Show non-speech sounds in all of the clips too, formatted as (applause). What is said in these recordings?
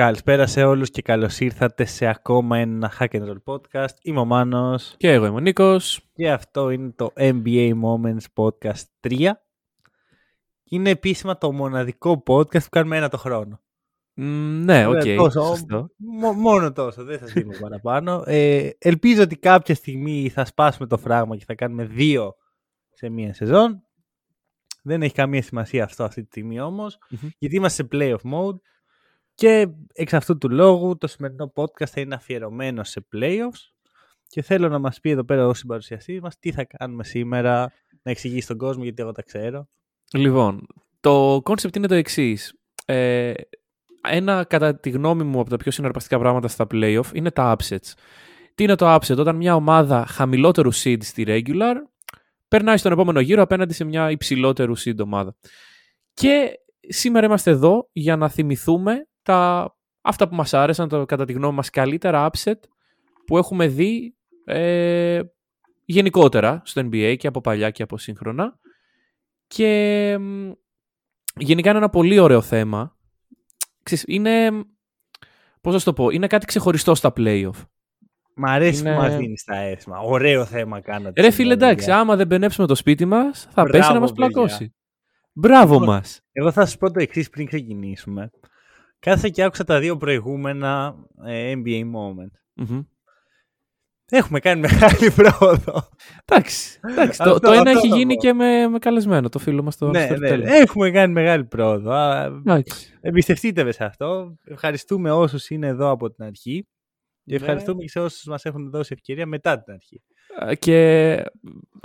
Καλησπέρα σε όλους και καλώς ήρθατε σε ακόμα ένα Hack and Roll podcast. Είμαι ο Μάνος Και εγώ είμαι ο Νίκος. και αυτό είναι το NBA Moments Podcast 3. Είναι επίσημα το μοναδικό podcast που κάνουμε ένα το χρόνο. Μ, ναι, οκ. Βέβαια, τόσο, σωστό. μο- μόνο τόσο, δεν θα δίνω παραπάνω. Ε, ελπίζω ότι κάποια στιγμή θα σπάσουμε το φράγμα και θα κάνουμε δύο σε μία σεζόν. Δεν έχει καμία σημασία αυτό αυτή τη στιγμή όμως, Μμμ. γιατί είμαστε σε playoff mode και εξ αυτού του λόγου το σημερινό podcast θα είναι αφιερωμένο σε playoffs και θέλω να μας πει εδώ πέρα ο συμπαρουσιαστής μας τι θα κάνουμε σήμερα, να εξηγήσει τον κόσμο γιατί εγώ τα ξέρω. Λοιπόν, το concept είναι το εξής. Ε, ένα, κατά τη γνώμη μου, από τα πιο συναρπαστικά πράγματα στα playoff είναι τα upsets. Τι είναι το upset, όταν μια ομάδα χαμηλότερου seed στη regular περνάει στον επόμενο γύρο απέναντι σε μια υψηλότερου seed ομάδα. Και σήμερα είμαστε εδώ για να θυμηθούμε τα, αυτά που μας άρεσαν, το, κατά τη γνώμη μας, καλύτερα upset που έχουμε δει ε, γενικότερα στο NBA και από παλιά και από σύγχρονα. Και μ, γενικά είναι ένα πολύ ωραίο θέμα. Ξέρεις, είναι, πώς να σου το πω, είναι κάτι ξεχωριστό στα playoff. Μ' αρέσει Είναι- που μας δίνεις τα έθιμα. Ωραίο θέμα κάνατε. Ρε φίλε, σήμερα, εντάξει, παιδιά. άμα δεν μπενέψουμε το σπίτι μας, θα Μπράβο, πέσει να μας παιδιά. πλακώσει. Μπράβο Λοιπόν, μας. Εγώ θα σας πω το εξής πριν ξεκινήσουμε. Κάθεσα και άκουσα τα δύο προηγούμενα ε, NBA moment. Μμμ. Έχουμε κάνει μεγάλη πρόοδο. Εντάξει, εντάξει, το, Αυτό- το ένα αυτό έχει θα γίνει πω. και με, με καλεσμένο, το φίλο μας το ναι, ναι, Storyteller. έχουμε κάνει μεγάλη πρόοδο. Α, Εντάξει. Εμπιστευτείτε με σε αυτό. Ευχαριστούμε όσους είναι εδώ από την αρχή. Και Ναι. ευχαριστούμε και σε όσους μας έχουν δώσει ευκαιρία μετά την αρχή. Και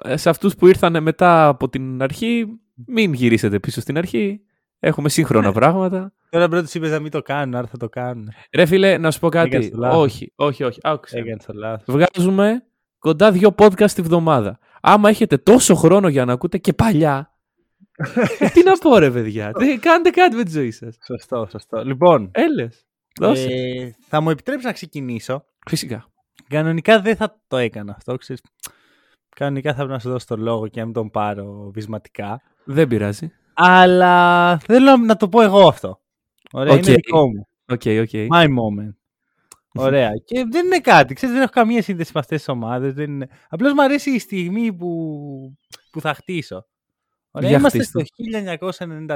ε, σε αυτούς που ήρθαν μετά από την αρχή, μην γυρίσετε πίσω στην αρχή. Έχουμε σύγχρονα Ναι. πράγματα. Τώρα πρώτα τους είπες να μην το κάνουν, άρα θα το κάνουν. Ρε φίλε, να σου πω κάτι. Έκανες το λάθος. Όχι, όχι, όχι. Άκουσε. με. Έκανες το λάθος. Βγάζουμε κοντά δύο podcast τη βδομάδα. Άμα έχετε τόσο χρόνο για να ακούτε και παλιά. ε, (laughs) τι να πω, ρε παιδιά. (laughs) Τι- Κάντε κάτι με τη ζωή σας. Σωστό, σωστό. Λοιπόν, Έλε. Δώσε. ε, θα μου επιτρέψεις να ξεκινήσω. Φυσικά. Κανονικά δεν θα το έκανα αυτό, ξέρεις. Κανονικά θα πρέπει να σου δώσω το λόγο και να μην τον πάρω βυσματικά. Δεν πειράζει. Αλλά θέλω να το πω εγώ αυτό. Ωραία, Οκ. είναι δικό μου. OK, OK. My moment. Ωραία. και δεν είναι κάτι. Ξέρεις, δεν έχω καμία σύνδεση με αυτές τις ομάδες. Δεν είναι... Απλώς μου αρέσει η στιγμή που, που θα χτίσω. Ωραία, Για είμαστε χτίσ' το. στο 1994.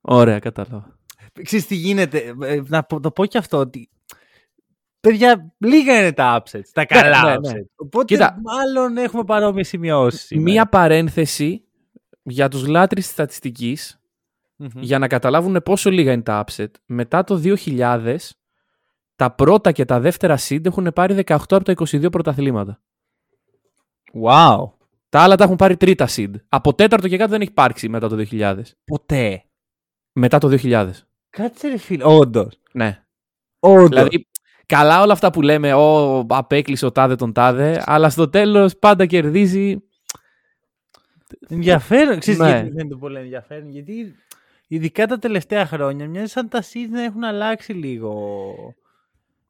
Ωραία, κατάλαβα. Ξέρεις τι γίνεται. ε, Να πω- το πω και αυτό ότι Παιδιά, λίγα είναι τα upsets, τα καλά ναι, ναι. upsets. Οπότε Κοίτα. μάλλον έχουμε παρόμοιες σημειώσεις. σήμερα. Μία παρένθεση για τους λάτρεις της στατιστικής Μμμ. για να καταλάβουν πόσο λίγα είναι τα upset. Μετά το 2000, τα πρώτα και τα δεύτερα seed έχουν πάρει 18 από τα 22 πρωταθλήματα. Wow. Τα άλλα τα έχουν πάρει τρίτα seed. Από τέταρτο και κάτω δεν έχει υπάρξει μετά το 2000. Ποτέ. Μετά το 2000. Κάτσε ρε φίλε. Όντως. Ναι. Όντως. Δηλαδή, καλά όλα αυτά που λέμε, ο απέκλεισε ο τάδε τον τάδε, αλλά στο τέλος πάντα κερδίζει. Ενδιαφέρον. Ξέρεις Ναι. γιατί δεν είναι πολύ ενδιαφέρον. Γιατί ειδικά τα τελευταία χρόνια μοιάζει σαν τα seeds να έχουν αλλάξει λίγο.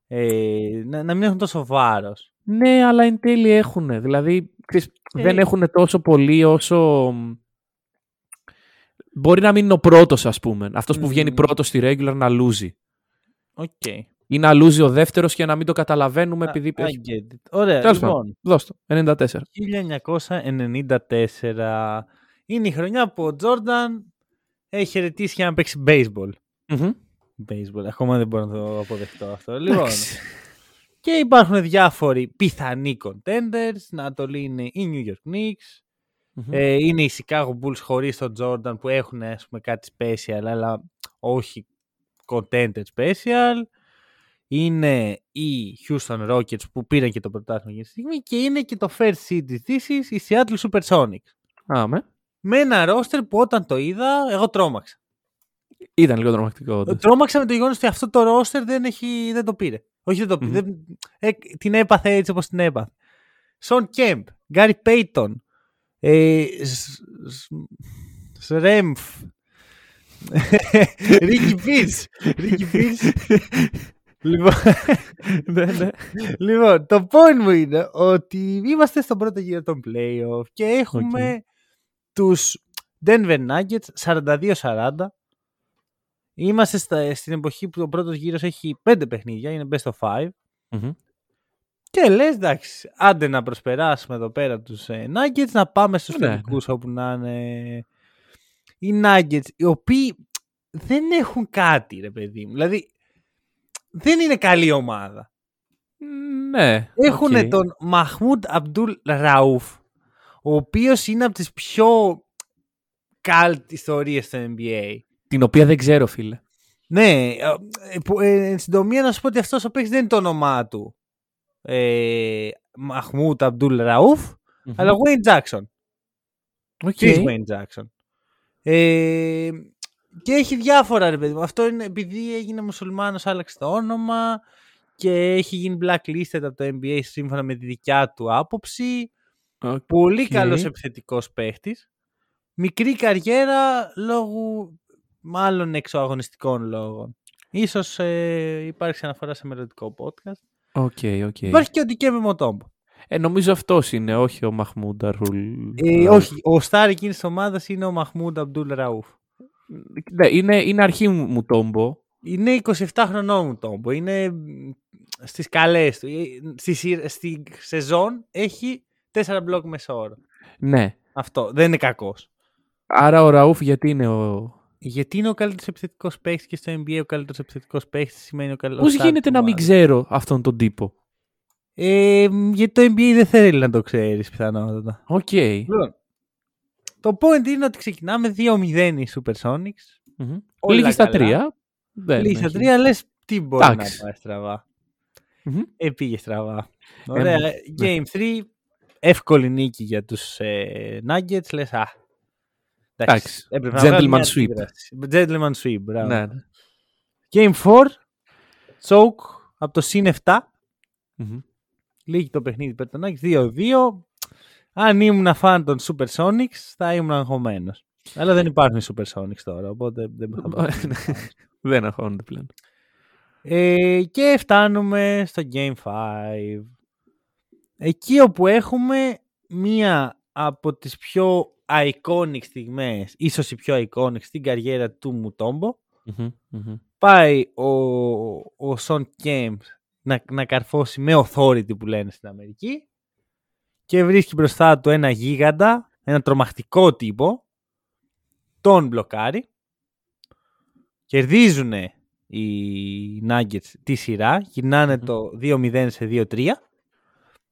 Ε, να, να μην έχουν τόσο βάρος. Ναι, αλλά εν τέλει έχουν. Δηλαδή, ξέρεις, Ε. δεν έχουν τόσο πολύ όσο... Μπορεί να μην είναι ο πρώτος, ας πούμε. Αυτός που βγαίνει Μμμ. πρώτος στη regular να λούζει. Οκ. Ή να λούζει ο δεύτερος και να μην το καταλαβαίνουμε επειδή... I έχει- get it. Ωραία, Τέλος λοιπόν. Δώσ' το. 94. 1994 είναι η χρονιά που ο Τζόρνταν έχει χαιρετήσει για να παίξει baseball. Μμμ. Baseball. Ακόμα δεν μπορώ να το αποδεχτώ αυτό. Λοιπόν, Εντάξει. και υπάρχουν διάφοροι πιθανοί contenders. Στην Ανατολή είναι οι New York Knicks. Μμμ. Ε, είναι οι Chicago Bulls χωρίς τον Jordan που έχουν ας πούμε, κάτι special αλλά όχι contender special. Είναι οι Houston Rockets που πήραν και το πρωτάθλημα για τη στιγμή και είναι και το first seed της Δύσης, οι Seattle Supersonics. Άμε. Με ένα roster που όταν το είδα εγώ τρόμαξα. Ήταν λίγο τρομακτικό. όντως. Τρόμαξα με το γεγονός ότι αυτό το ρόστερ δεν, έχει, δεν το πήρε. Όχι, δεν το πήρε. Μμμ. δεν- ε, την έπαθε έτσι όπως την έπαθε. Σον Κέμπ, Γκάρι Πέιτον, ε, Σ- Σ- Σρέμφ, Ρίκι Πίρς. Ρίκι Πίρς. Λοιπόν, (laughs) ναι, ναι. λοιπόν, το point μου είναι ότι είμαστε στον πρώτο γύρο των playoff και έχουμε τους Denver Nuggets 42-40. Είμαστε στα, στην εποχή που ο πρώτος γύρος έχει πέντε παιχνίδια, είναι best of five. Μμμ. Και λες, εντάξει, άντε να προσπεράσουμε εδώ πέρα τους ε, Nuggets, να πάμε στους Ναι, τελικούς όπου να είναι οι Nuggets, οι οποίοι δεν έχουν κάτι, ρε παιδί μου. Δηλαδή, δεν είναι καλή ομάδα. Ναι. Έχουν οκ. τον Μαχμούντ Αμπτούλ Ραούφ, ο οποίος είναι από τις πιο καλτ ιστορίες στο NBA. Την οποία δεν ξέρω, φίλε. Ναι, ε, ε, που, ε, εν συντομία να σου πω ότι αυτός ο παίκτης δεν είναι το όνομά του. Ε, Μαχμούντ Αμπτούλ Ραούφ, Μμμ. αλλά Wayne Jackson. OK. Chris Wayne Jackson. Ε, και έχει διάφορα ρε παιδί μου. Αυτό είναι επειδή έγινε μουσουλμάνος, άλλαξε το όνομα και έχει γίνει blacklisted από το NBA σύμφωνα με τη δικιά του άποψη. Οκ. Πολύ Οκ. καλός επιθετικός παίχτης. Μικρή καριέρα λόγω μάλλον εξωαγωνιστικών λόγων. Ίσως ε, υπάρξει αναφορά σε μελλοντικό podcast. OK, OK. Υπάρχει και ο Ντικέμπε Μουτόμπο. Ε, νομίζω αυτός είναι, όχι ο Μαχμούντ Αρούλ. Ε, όχι, ο σταρ εκείνης της ομάδας είναι ο Μαχμούντ Αμπτούλ Ραούφ. Ναι, είναι, είναι αρχή μου, Μουτόμπο. Είναι 27 χρονών Μουτόμπο. Είναι μ, στις καλές του. Ε, Στη, σειρά- στη σεζόν έχει 4 μπλοκ μέσο όρο. Ναι. Αυτό. Δεν είναι κακός. Άρα ο Ραούφ γιατί είναι ο. Γιατί είναι ο καλύτερος επιθετικός παίχτης και στο NBA ο καλύτερος επιθετικός παίχτης σημαίνει ο καλύτερος. Πώς γίνεται να μην ξέρω αυτόν τον τύπο; Ε, μ, γιατί το NBA δεν θέλει να το ξέρεις πιθανότατα. Οκ. Λοιπόν, το point είναι ότι ξεκινάμε 2-0 οι Supersonics. Μμμ. Όλα Λήγει στα καλά. τρία. Δεν Λίγοι στα έχει. τρία λες τι μπορεί Εντάξει. να πάει στραβά. Μμμ. Ε, πήγε στραβά. Ωραία. ναι. Game 3. Εύκολη νίκη για τους ε, Nuggets. Λες, α. Εντάξει. έπρεπε να βγάλει Gentleman μια sweep. αντίδραση. Gentleman sweep, μπράβο. Ναι, ναι. Game 4. Choke από το συν 7. Μμμ. Λύγει το παιχνίδι πέρα τον Nuggets 2-2. Αν ήμουν φαν των Supersonics θα ήμουν αγχωμένος. Αλλά δεν υπάρχουν οι Supersonics τώρα, οπότε δεν θα πω. Δεν αγχώνονται πλέον. Ε, και φτάνουμε στο Game 5. Εκεί όπου έχουμε μία από τις πιο iconic στιγμές, ίσως η πιο iconic στην καριέρα του Μουτόμπο. Μμμ, μμμ. Πάει ο, ο Σον Κέμπ να, να καρφώσει με authority που λένε στην Αμερική και βρίσκει μπροστά του ένα γίγαντα, ένα τρομακτικό τύπο, τον μπλοκάρει. Κερδίζουν οι Nuggets τη σειρά, γυρνάνε Μμμ. το 2-0 σε 2-3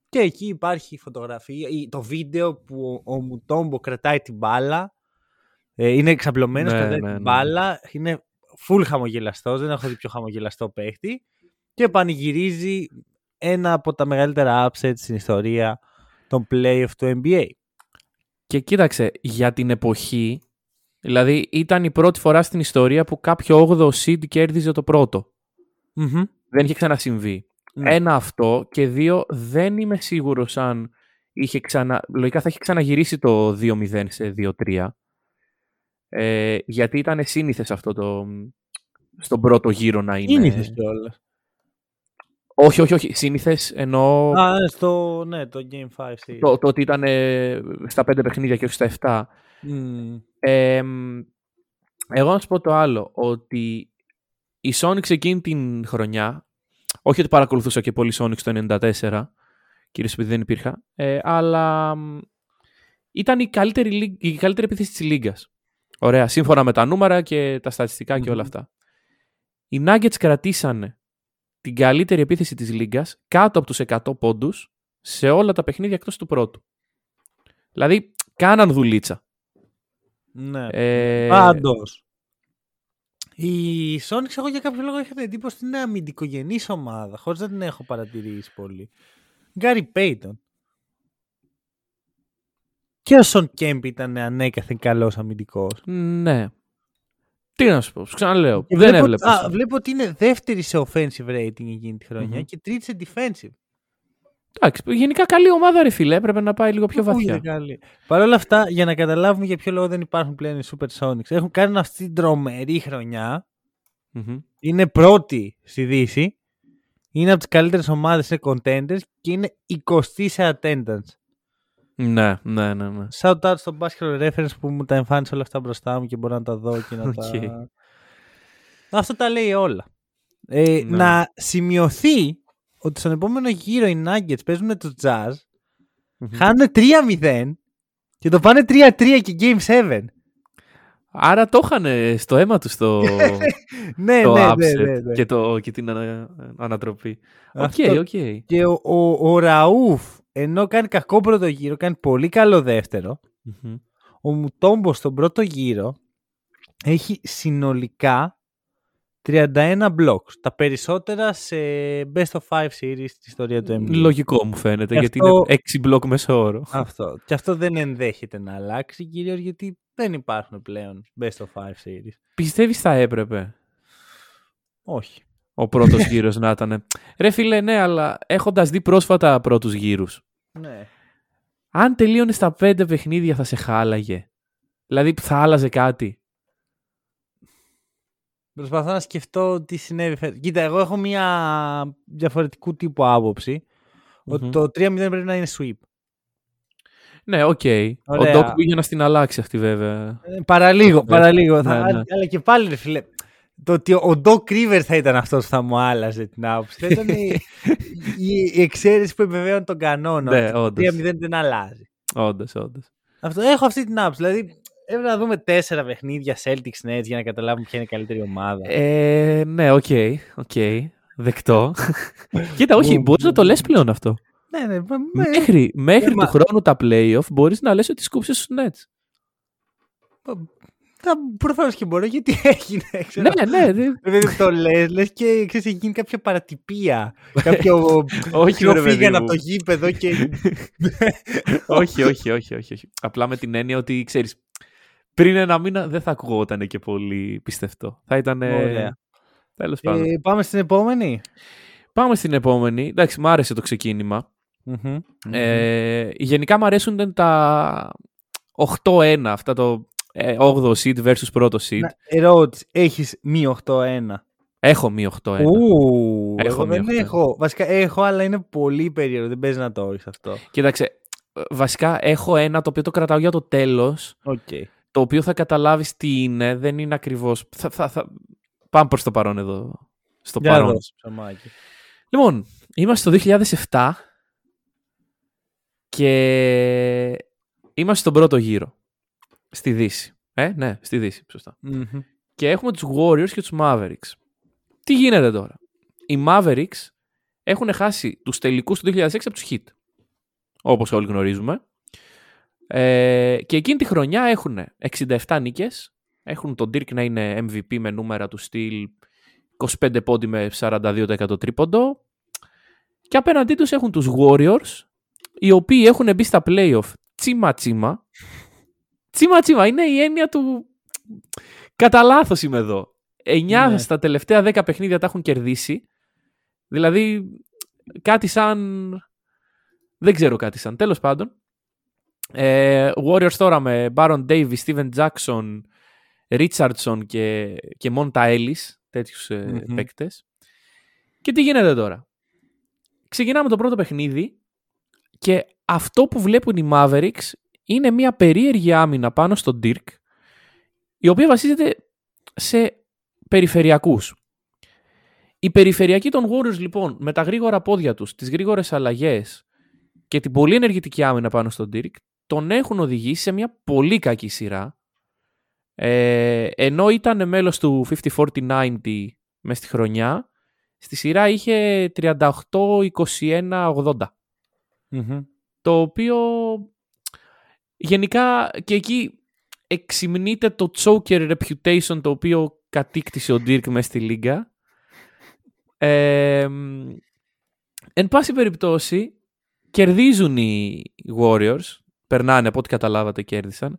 και εκεί υπάρχει η φωτογραφία, ή το βίντεο που ο, ο Μουτόμπο κρατάει την μπάλα, ε, είναι εξαπλωμένος, Ναι, κρατάει ναι, την ναι. μπάλα, είναι full χαμογελαστός, δεν έχω δει πιο χαμογελαστό παίχτη και πανηγυρίζει ένα από τα μεγαλύτερα upsets στην ιστορία των playoff του NBA. Και κοίταξε, για την εποχή, δηλαδή ήταν η πρώτη φορά στην ιστορία που κάποιο 8ο seed κέρδιζε το πρώτο. Μμμ. Δεν είχε ξανασυμβεί. Ναι. Ένα αυτό και δύο δεν είμαι σίγουρος αν είχε ξανα... Λογικά θα είχε ξαναγυρίσει το 2-0 σε 2-3. Ε, γιατί ήταν σύνηθες αυτό το... στον πρώτο γύρο να είναι... Είναι κιόλας. Όχι, όχι, όχι. Σύνηθες εννοώ Α, ναι, στο, ναι, το Game 5 series. το, το ότι ήταν ε, στα 5 παιχνίδια και όχι στα 7. Μμ. Ε, μ, εγώ να σου πω το άλλο, ότι η Sonics εκείνη την χρονιά, όχι ότι παρακολουθούσα και πολύ Sonics το 94, κυρίως επειδή δεν υπήρχα, ε, αλλά μ, ήταν η καλύτερη, λι- η καλύτερη επίθεση της Λίγκας. Ωραία, σύμφωνα με τα νούμερα και τα στατιστικά και όλα Μμμ. αυτά. Οι Nuggets κρατήσανε την καλύτερη επίθεση της Λίγκας κάτω από τους 100 πόντους σε όλα τα παιχνίδια εκτός του πρώτου. Δηλαδή, κάναν δουλίτσα. Ναι. Ε, Πάντως. Η Sonics εγώ για κάποιο λόγο είχα την εντύπωση ότι είναι αμυντικογενής ομάδα, χωρίς να την έχω παρατηρήσει πολύ. Γκάρι Πέιτον. Και ο Σον Κέμπ ήταν ανέκαθεν καλός αμυντικός. Ναι. Τι να σου πω, σου ξαναλέω. Και δεν βλέπω, έβλεπα. α, βλέπω ότι είναι δεύτερη σε offensive rating εκείνη τη χρονια Μμμ. και τρίτη σε defensive. Εντάξει, γενικά καλή ομάδα, ρε φίλε. Έπρεπε να πάει λίγο πιο βαθιά. Παρ' όλα αυτά, για να καταλάβουμε για ποιο λόγο δεν υπάρχουν πλέον οι Super Sonics, έχουν κάνει αυτή την τρομερή χρονιά. Μμμ. Είναι πρώτη στη Δύση. Είναι από τις καλύτερες ομάδες, είναι contenders και είναι 20 σε attendance. Ναι, ναι, ναι. ναι. Shout out στο Basketball Reference που μου τα εμφάνισε όλα αυτά μπροστά μου και μπορώ να τα δω και να (laughs) Οκ. τα. Αυτό τα λέει όλα. Ε, Ναι. Να σημειωθεί ότι στον επόμενο γύρο οι Nuggets παίζουν το Jazz, Μμμ. χάνουν 3-0 και το πάνε 3-3 και Game 7. Άρα το είχαν στο αίμα τους το, (laughs) ναι, το ναι, upset ναι, ναι, ναι. Και, το, και την ανα- ανατροπή. Οκ, Αυτό. οκ. Και ο, ο, ο Ραούφ, ενώ κάνει κακό πρώτο γύρο, κάνει πολύ καλό δεύτερο. Μμμ. Ο Μουτόμπο στον πρώτο γύρο έχει συνολικά 31 blocks. Τα περισσότερα σε best of 5 series στη ιστορία του NBA. Λογικό μου φαίνεται, Γι' γιατί αυτό- είναι 6 μπλοκ μέσω όρο. Αυτό. Και αυτό δεν ενδέχεται να αλλάξει κυρίως γιατί δεν υπάρχουν πλέον best of 5 series. Πιστεύεις θα έπρεπε; Όχι. Ο πρώτος γύρος να ήταν. Ρε φίλε, ναι, αλλά έχοντας δει πρόσφατα πρώτους γύρους, Ναι. αν τελείωνες στα πέντε παιχνίδια θα σε χάλαγε. Δηλαδή θα άλλαζε κάτι. Προσπαθώ να σκεφτώ τι συνέβη φέτος. Κοίτα, εγώ έχω μια διαφορετικού τύπου άποψη. Ότι Μμμ. το 3-0 πρέπει να είναι sweep. Ναι, οκ. Ο Ωραία. Doc πήγε να στην αλλάξει αυτή βέβαια. Ε, παραλίγο, Ναι, παραλίγο. ναι, Θα- ναι. Αλλά και πάλι, ρε φίλε, το ότι ο Doc Rivers θα ήταν αυτός που θα μου άλλαζε την άποψη. Θα ήταν η, (laughs) η, η εξαίρεση που επιβεβαίωνε τον κανόνα. Ναι, ότι το όντως. 3-0 δεν αλλάζει. Όντως, όντως. Αυτό, έχω αυτή την άποψη. Δηλαδή, έπρεπε να δούμε τέσσερα παιχνίδια Celtics Nets για να καταλάβουμε ποια είναι η καλύτερη ομάδα. Ε, ναι, ok. ok. Δεκτό. (laughs) Κοίτα, όχι, Μπούμ, μπορείς να το μπούμ. λες πλέον αυτό. ναι, ναι, μα- μα- Μέχρι, μέχρι ε, του μα- χρόνου τα playoff μπορείς να λες ότι σκούπισες στους Nets. Θα- προφανώς και μπορώ, γιατί (laughs) έγινε. Ξέρω. ναι, ναι. δε- Δηλαδή το λες, λες και ξέρεις, έχει γίνει κάποια παρατυπία. Κάποιο (laughs) όχι, πιο ρε παιδί φύγανε μου. από το γήπεδο και (laughs) όχι, όχι, όχι, όχι, όχι. Απλά με την έννοια ότι, ξέρεις, πριν ένα μήνα δεν θα ακουγόταν και πολύ πιστευτό. Θα ήταν... Ωραία. Τέλος πάντων. Ε, πάμε στην επόμενη. Πάμε στην επόμενη. Εντάξει, μου άρεσε το ξεκίνημα. Ε, γενικά μου αρέσουν τα 8-1, αυτά το ε, 8ο seed versus πρώτο seed. Να, ερώτηση. Έχεις μη 8-1. Έχω μη 8-1. Ου, Έχω εγώ δεν μη 8-1. έχω. Βασικά έχω, αλλά είναι πολύ περίεργο. Δεν παίζει να το έχεις αυτό. Κοίταξε, ε, βασικά έχω ένα το οποίο το κρατάω για το τέλος, Οκ. το οποίο θα καταλάβεις τι είναι, δεν είναι ακριβώς... Θα, θα, θα... Πάμε προς το παρόν εδώ, στο Για παρόν. δώσε ψωμάκι. Λοιπόν, είμαστε το 2007 και είμαστε στον πρώτο γύρο. Στη Δύση. Ε, ναι, στη Δύση, σωστά. Μμμ. Και έχουμε τους Warriors και τους Mavericks. Τι γίνεται τώρα; Οι Mavericks έχουν χάσει τους τελικούς του 2006 από τους Heat. Όπως όλοι γνωρίζουμε. Ε, και εκείνη τη χρονιά έχουν 67 νίκες. Έχουν τον Dirk να είναι MVP με νούμερα του στυλ 25 πόντι με 42% τρίποντο. Και απέναντί τους έχουν τους Warriors, οι οποίοι έχουν μπει στα playoff τσίμα τσίμα. Τσίμα τσίμα είναι η έννοια του... Κατά λάθος είμαι εδώ. 9 Ναι. στα τελευταία 10 παιχνίδια τα έχουν κερδίσει. Δηλαδή κάτι σαν... Δεν ξέρω κάτι σαν. Τέλος πάντων. Ε, Warriors τώρα με Baron Davis, Steven Jackson, Richardson και, και Monta Ellis, τέτοιους ε, Μμμ. παίκτες. Και τι γίνεται τώρα; Ξεκινάμε το πρώτο παιχνίδι και αυτό που βλέπουν οι Mavericks είναι μια περίεργη άμυνα πάνω στον Dirk η οποία βασίζεται σε περιφερειακούς. Οι περιφερειακοί των Warriors λοιπόν με τα γρήγορα πόδια τους, τις γρήγορες αλλαγές και την πολύ ενεργητική άμυνα πάνω στον Dirk τον έχουν οδηγήσει σε μια πολύ κακή σειρά ε, ενώ ήταν μέλος του 50-40-90 μες στη χρονιά στη σειρά είχε 38-21-80 Μμμ. το οποίο γενικά και εκεί εξυμνείται το choker reputation το οποίο κατήκτησε ο Dirk μέσα στη λίγα. Ε, μ, εν πάση περιπτώσει, κερδίζουν οι Warriors, περνάνε από ό,τι καταλάβατε κέρδισαν.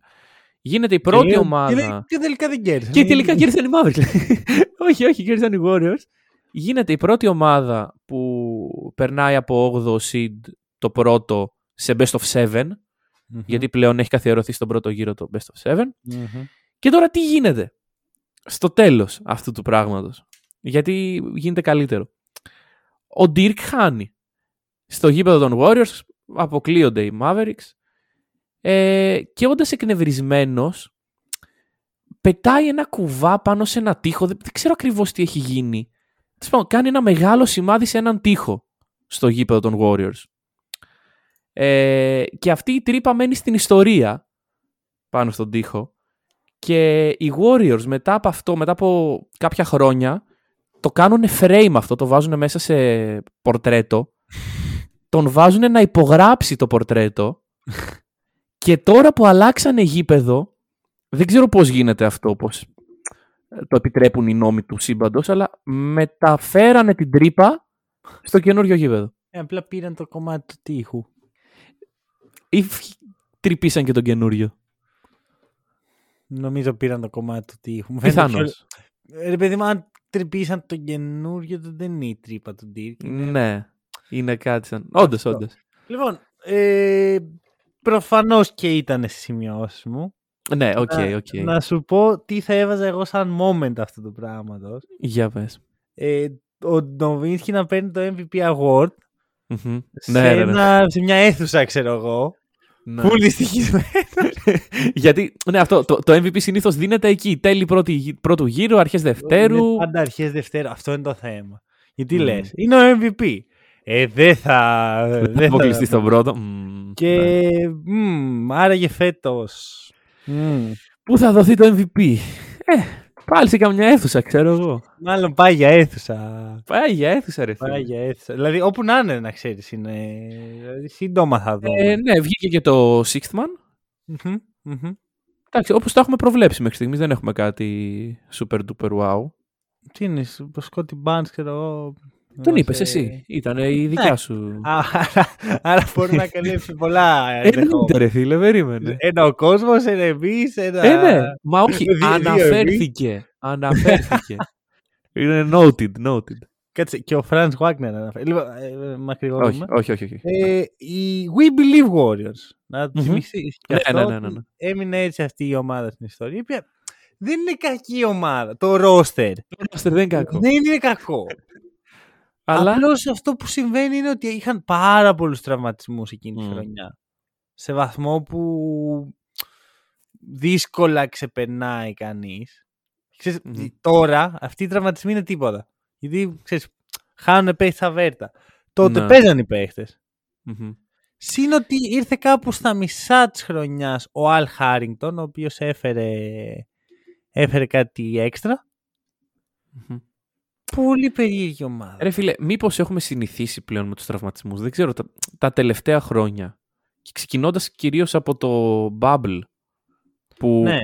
Γίνεται η πρώτη και, ομάδα. Και, και τελικά δεν κέρδισαν. Και τελικά κέρδισαν οι Mavericks. (laughs) όχι, όχι, κέρδισαν οι Warriors. Γίνεται η πρώτη ομάδα που περνάει από 8ο seed το πρώτο σε best of 7 γιατί πλέον έχει καθιερωθεί στον πρώτο γύρο το best of 7. Και τώρα τι γίνεται στο τέλος αυτού του πράγματος; Γιατί γίνεται καλύτερο. Ο Dirk χάνει. Στο γήπεδο των Warriors αποκλείονται οι Mavericks ε, και όντας εκνευρισμένος πετάει ένα κουβά πάνω σε ένα τοίχο. Δεν, ξέρω ακριβώς τι έχει γίνει. Κάνει ένα μεγάλο σημάδι σε έναν τοίχο στο γήπεδο των Warriors. Ε, και αυτή η τρύπα μένει στην ιστορία πάνω στον τοίχο. Και οι Warriors μετά από αυτό, μετά από κάποια χρόνια, το κάνουν frame αυτό, το βάζουν μέσα σε πορτρέτο. τον βάζουν να υπογράψει το πορτρέτο. και τώρα που αλλάξανε γήπεδο, δεν ξέρω πώς γίνεται αυτό, πώς το επιτρέπουν οι νόμοι του σύμπαντος, αλλά μεταφέρανε την τρύπα στο καινούριο γήπεδο. Ε, απλά πήραν το κομμάτι του τείχου. Ή τρυπήσαν και τον καινούριο; Νομίζω πήραν το κομμάτι του τείχου. Πιθανώς. Ρε παιδί μου, αν τρυπήσαν τον καινούριο, δεν είναι η τρύπα του Ντιρκ. Ναι, είναι κάτι σαν. Όντως, όντως. Λοιπόν, ε, προφανώς και ήταν στις σημειώσεις μου. Ναι, ok, okay, ok. Okay. Να σου πω τι θα έβαζα εγώ σαν moment αυτού του πράγματος. Για πες. Ε, ο Νοβίτσκι να παίρνει το MVP Award mm-hmm. σε, ναι, ναι, ναι. σε μια αίθουσα, ξέρω εγώ. Ναι. Πολύ δυστυχισμένος. (laughs) Γιατί ναι, αυτό, το, το MVP συνήθως δίνεται εκεί. Τέλη πρώτη, πρώτου γύρου, αρχές Δευτέρου. Είναι πάντα αρχές Δευτέρου. Αυτό είναι το θέμα. Γιατί mm. λες, είναι ο MVP. Ε, δεν θα. Δεν θα αποκλειστείς στον πρώτο. Και. Ναι. Μ, άραγε φέτος. Πού θα δοθεί το MVP. Ε, πάλι σε καμιά αίθουσα, ξέρω εγώ. Μάλλον πάει για αίθουσα. Πάει για αίθουσα, ρε Πάει για αίθουσα. Δηλαδή, όπου να είναι, να ξέρεις, είναι. Δηλαδή, σύντομα θα δω. Ε, ναι, βγήκε και το Sixth Man. Mm-hmm, mm-hmm. Εντάξει, όπως το έχουμε προβλέψει μέχρι στιγμής, δεν έχουμε κάτι super duper wow. Τι είναι, το Scotty Barnes, ξέρω εγώ. Τον είπες εσύ. Ήταν η δικιά ναι. σου. Άρα μπορεί να καλύψει πολλά. Εννοείται, ρε φίλε, περίμενε. Ένα ο κόσμος, ένα εμείς, ένα. Ε, ναι. Μα όχι, αναφέρθηκε. Αναφέρθηκε. Είναι noted, noted. Κάτσε, και ο Φραντ Βάγνερ αναφέρει. Λίγο ε, μακρηγορούμε. Όχι, όχι, όχι. Ε, οι We Believe Warriors. Να το θυμηθείς. Ναι, ναι, ναι, ναι, ναι. Έμεινε έτσι αυτή η ομάδα στην ιστορία. Η οποία δεν είναι κακή ομάδα. Το roster. Το roster δεν είναι κακό. Δεν είναι κακό. Αλλά... Απλώς αυτό που συμβαίνει είναι ότι είχαν πάρα πολλούς τραυματισμούς εκείνη τη χρονιά. Σε βαθμό που δύσκολα ξεπερνάει κανείς. Ξέρεις, Τώρα αυτοί οι τραυματισμοί είναι τίποτα. Γιατί ξέρεις, χάνουν παίχτες αβέρτα. Τότε ναι. παίζαν οι παιχτες mm-hmm. Συν ότι ήρθε κάπου στα μισά της χρονιάς ο Αλ Χάρινγκτον, ο οποίος έφερε, έφερε κάτι έξτρα πολύ περίεργη ομάδα. Ρε φίλε, μήπως έχουμε συνηθίσει πλέον με τους τραυματισμούς; Δεν ξέρω, τα, τα τελευταία χρόνια. Και ξεκινώντας κυρίως από το Bubble. Που ναι.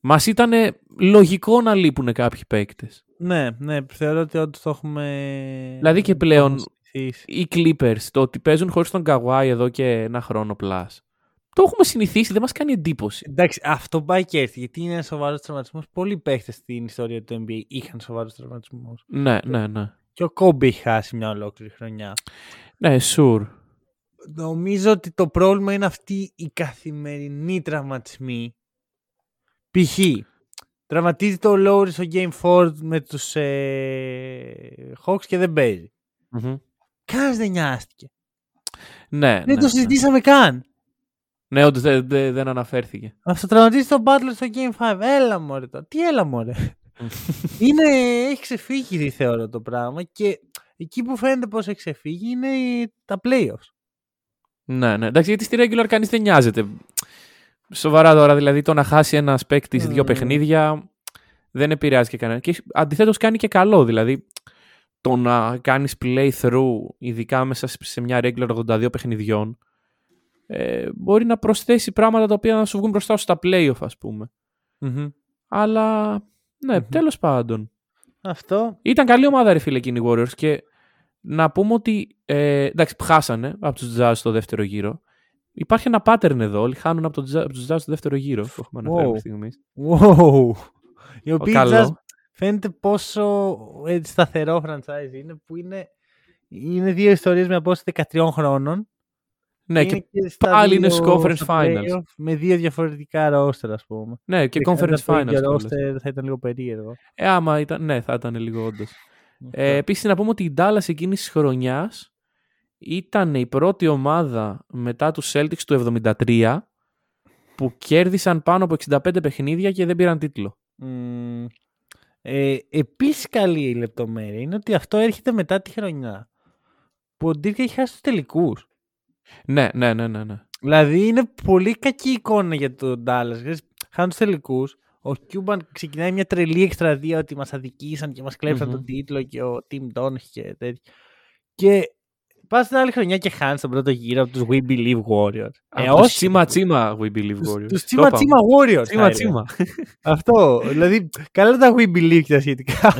μας ήταν λογικό να λείπουν κάποιοι παίκτες. Ναι, ναι, θεωρώ ότι όντως το έχουμε. Δηλαδή και πλέον οι Clippers, το ότι παίζουν χωρίς τον Kawhi εδώ και ένα χρόνο plus. Το έχουμε συνηθίσει, δεν μας κάνει εντύπωση. Εντάξει, αυτό πάει και έρθει. Γιατί είναι ένας σοβαρός τραυματισμός. Πολλοί παίχτες στην ιστορία του NBA είχαν σοβαρούς τραυματισμούς. Ναι, ναι, ναι. Και ο Κόμπι έχει χάσει μια ολόκληρη χρονιά. Ναι, sure. Νομίζω ότι το πρόβλημα είναι αυτή η καθημερινή τραυματισμοί. Π.χ. Τραυματίζεται ο Λόρι στο Game 4 με τους ε, Hawks και δεν παίζει. Mm-hmm. Κανένας δεν νοιάστηκε. Ναι, δεν ναι, το ναι. συζητήσαμε καν. Ναι, όντως δεν, δεν, δεν αναφέρθηκε. Αυτοτραυματίζει τον Butler στο Game 5. Έλα μωρέ τώρα. Τι έλα μωρέ. (laughs) είναι, έχει ξεφύγει θεωρώ το πράγμα και εκεί που φαίνεται πως έχει ξεφύγει είναι τα playoffs. Ναι, ναι. Εντάξει, γιατί στη regular κανείς δεν νοιάζεται. Σοβαρά τώρα, δηλαδή το να χάσει ένα παίκτη mm. δύο παιχνίδια δεν επηρεάζει και κανένα. Και αντιθέτως κάνει και καλό. Δηλαδή το να κάνεις playthrough, ειδικά μέσα σε μια regular 82 παιχνιδιών, ε, μπορεί να προσθέσει πράγματα τα οποία να σου βγουν μπροστά σου στα playoff, ας πουμε Αλλά, ναι, mm τέλος πάντων. Αυτό. Ήταν καλή ομάδα, ρε φίλε, εκείνη οι Warriors και να πούμε ότι, ε, εντάξει, χάσανε από τους Jazz στο δεύτερο γύρο. Υπάρχει ένα pattern εδώ. Όλοι χάνουν από, το, Jazz- από τους Jazz στο δεύτερο γύρο. Το έχουμε αναφέρει Wow. μέχρι στιγμής. Wow. Οι οποίοι καλό. Jazz φαίνεται πόσο έτσι, σταθερό franchise είναι που είναι, είναι δύο ιστορίες με απόσταση 13 χρόνων. Ναι, είναι και, στα πάλι είναι δύο- στους conference στα finals. playoff Με δύο διαφορετικά roster, ας πούμε. ναι, και αν conference ήταν το finals. ίδιο κιόλας. roster θα ήταν λίγο περίεργο. Ε, άμα ήταν, ναι, θα ήταν λίγο όντως. Ε, Επίσης, να πούμε ότι η Dallas εκείνης της χρονιάς ήταν η πρώτη ομάδα μετά τους Celtics του 73 που κέρδισαν πάνω από 65 παιχνίδια και δεν πήραν τίτλο. Μμμ. Ε, επίσης καλή η λεπτομέρεια είναι ότι αυτό έρχεται μετά τη χρονιά που ο Dirk έχει χάσει τους τελικούς. Ναι, ναι, ναι, ναι. ναι. Δηλαδή είναι πολύ κακή εικόνα για τον Dallas. Ξέρεις, Χάνουν τους τελικούς. Ο Cuban ξεκινάει μια τρελή εκστραδία ότι μας αδικήσαν και μας κλεψαν Μμμ. τον τίτλο και ο Tim Donch και τέτοια. Και πας την άλλη χρονιά και χάνεις τον πρώτο γύρο από τους We Believe Warriors. Από Ε, τους όχι. τσίμα τσίμα We Believe Τους- Warriors. Τους Το τσίμα είπαμε. τσίμα Warriors. θα Τσίμα έλεγα. τσίμα. (laughs) Αυτό. Δηλαδή, καλά τα We Believe και τα σχετικά.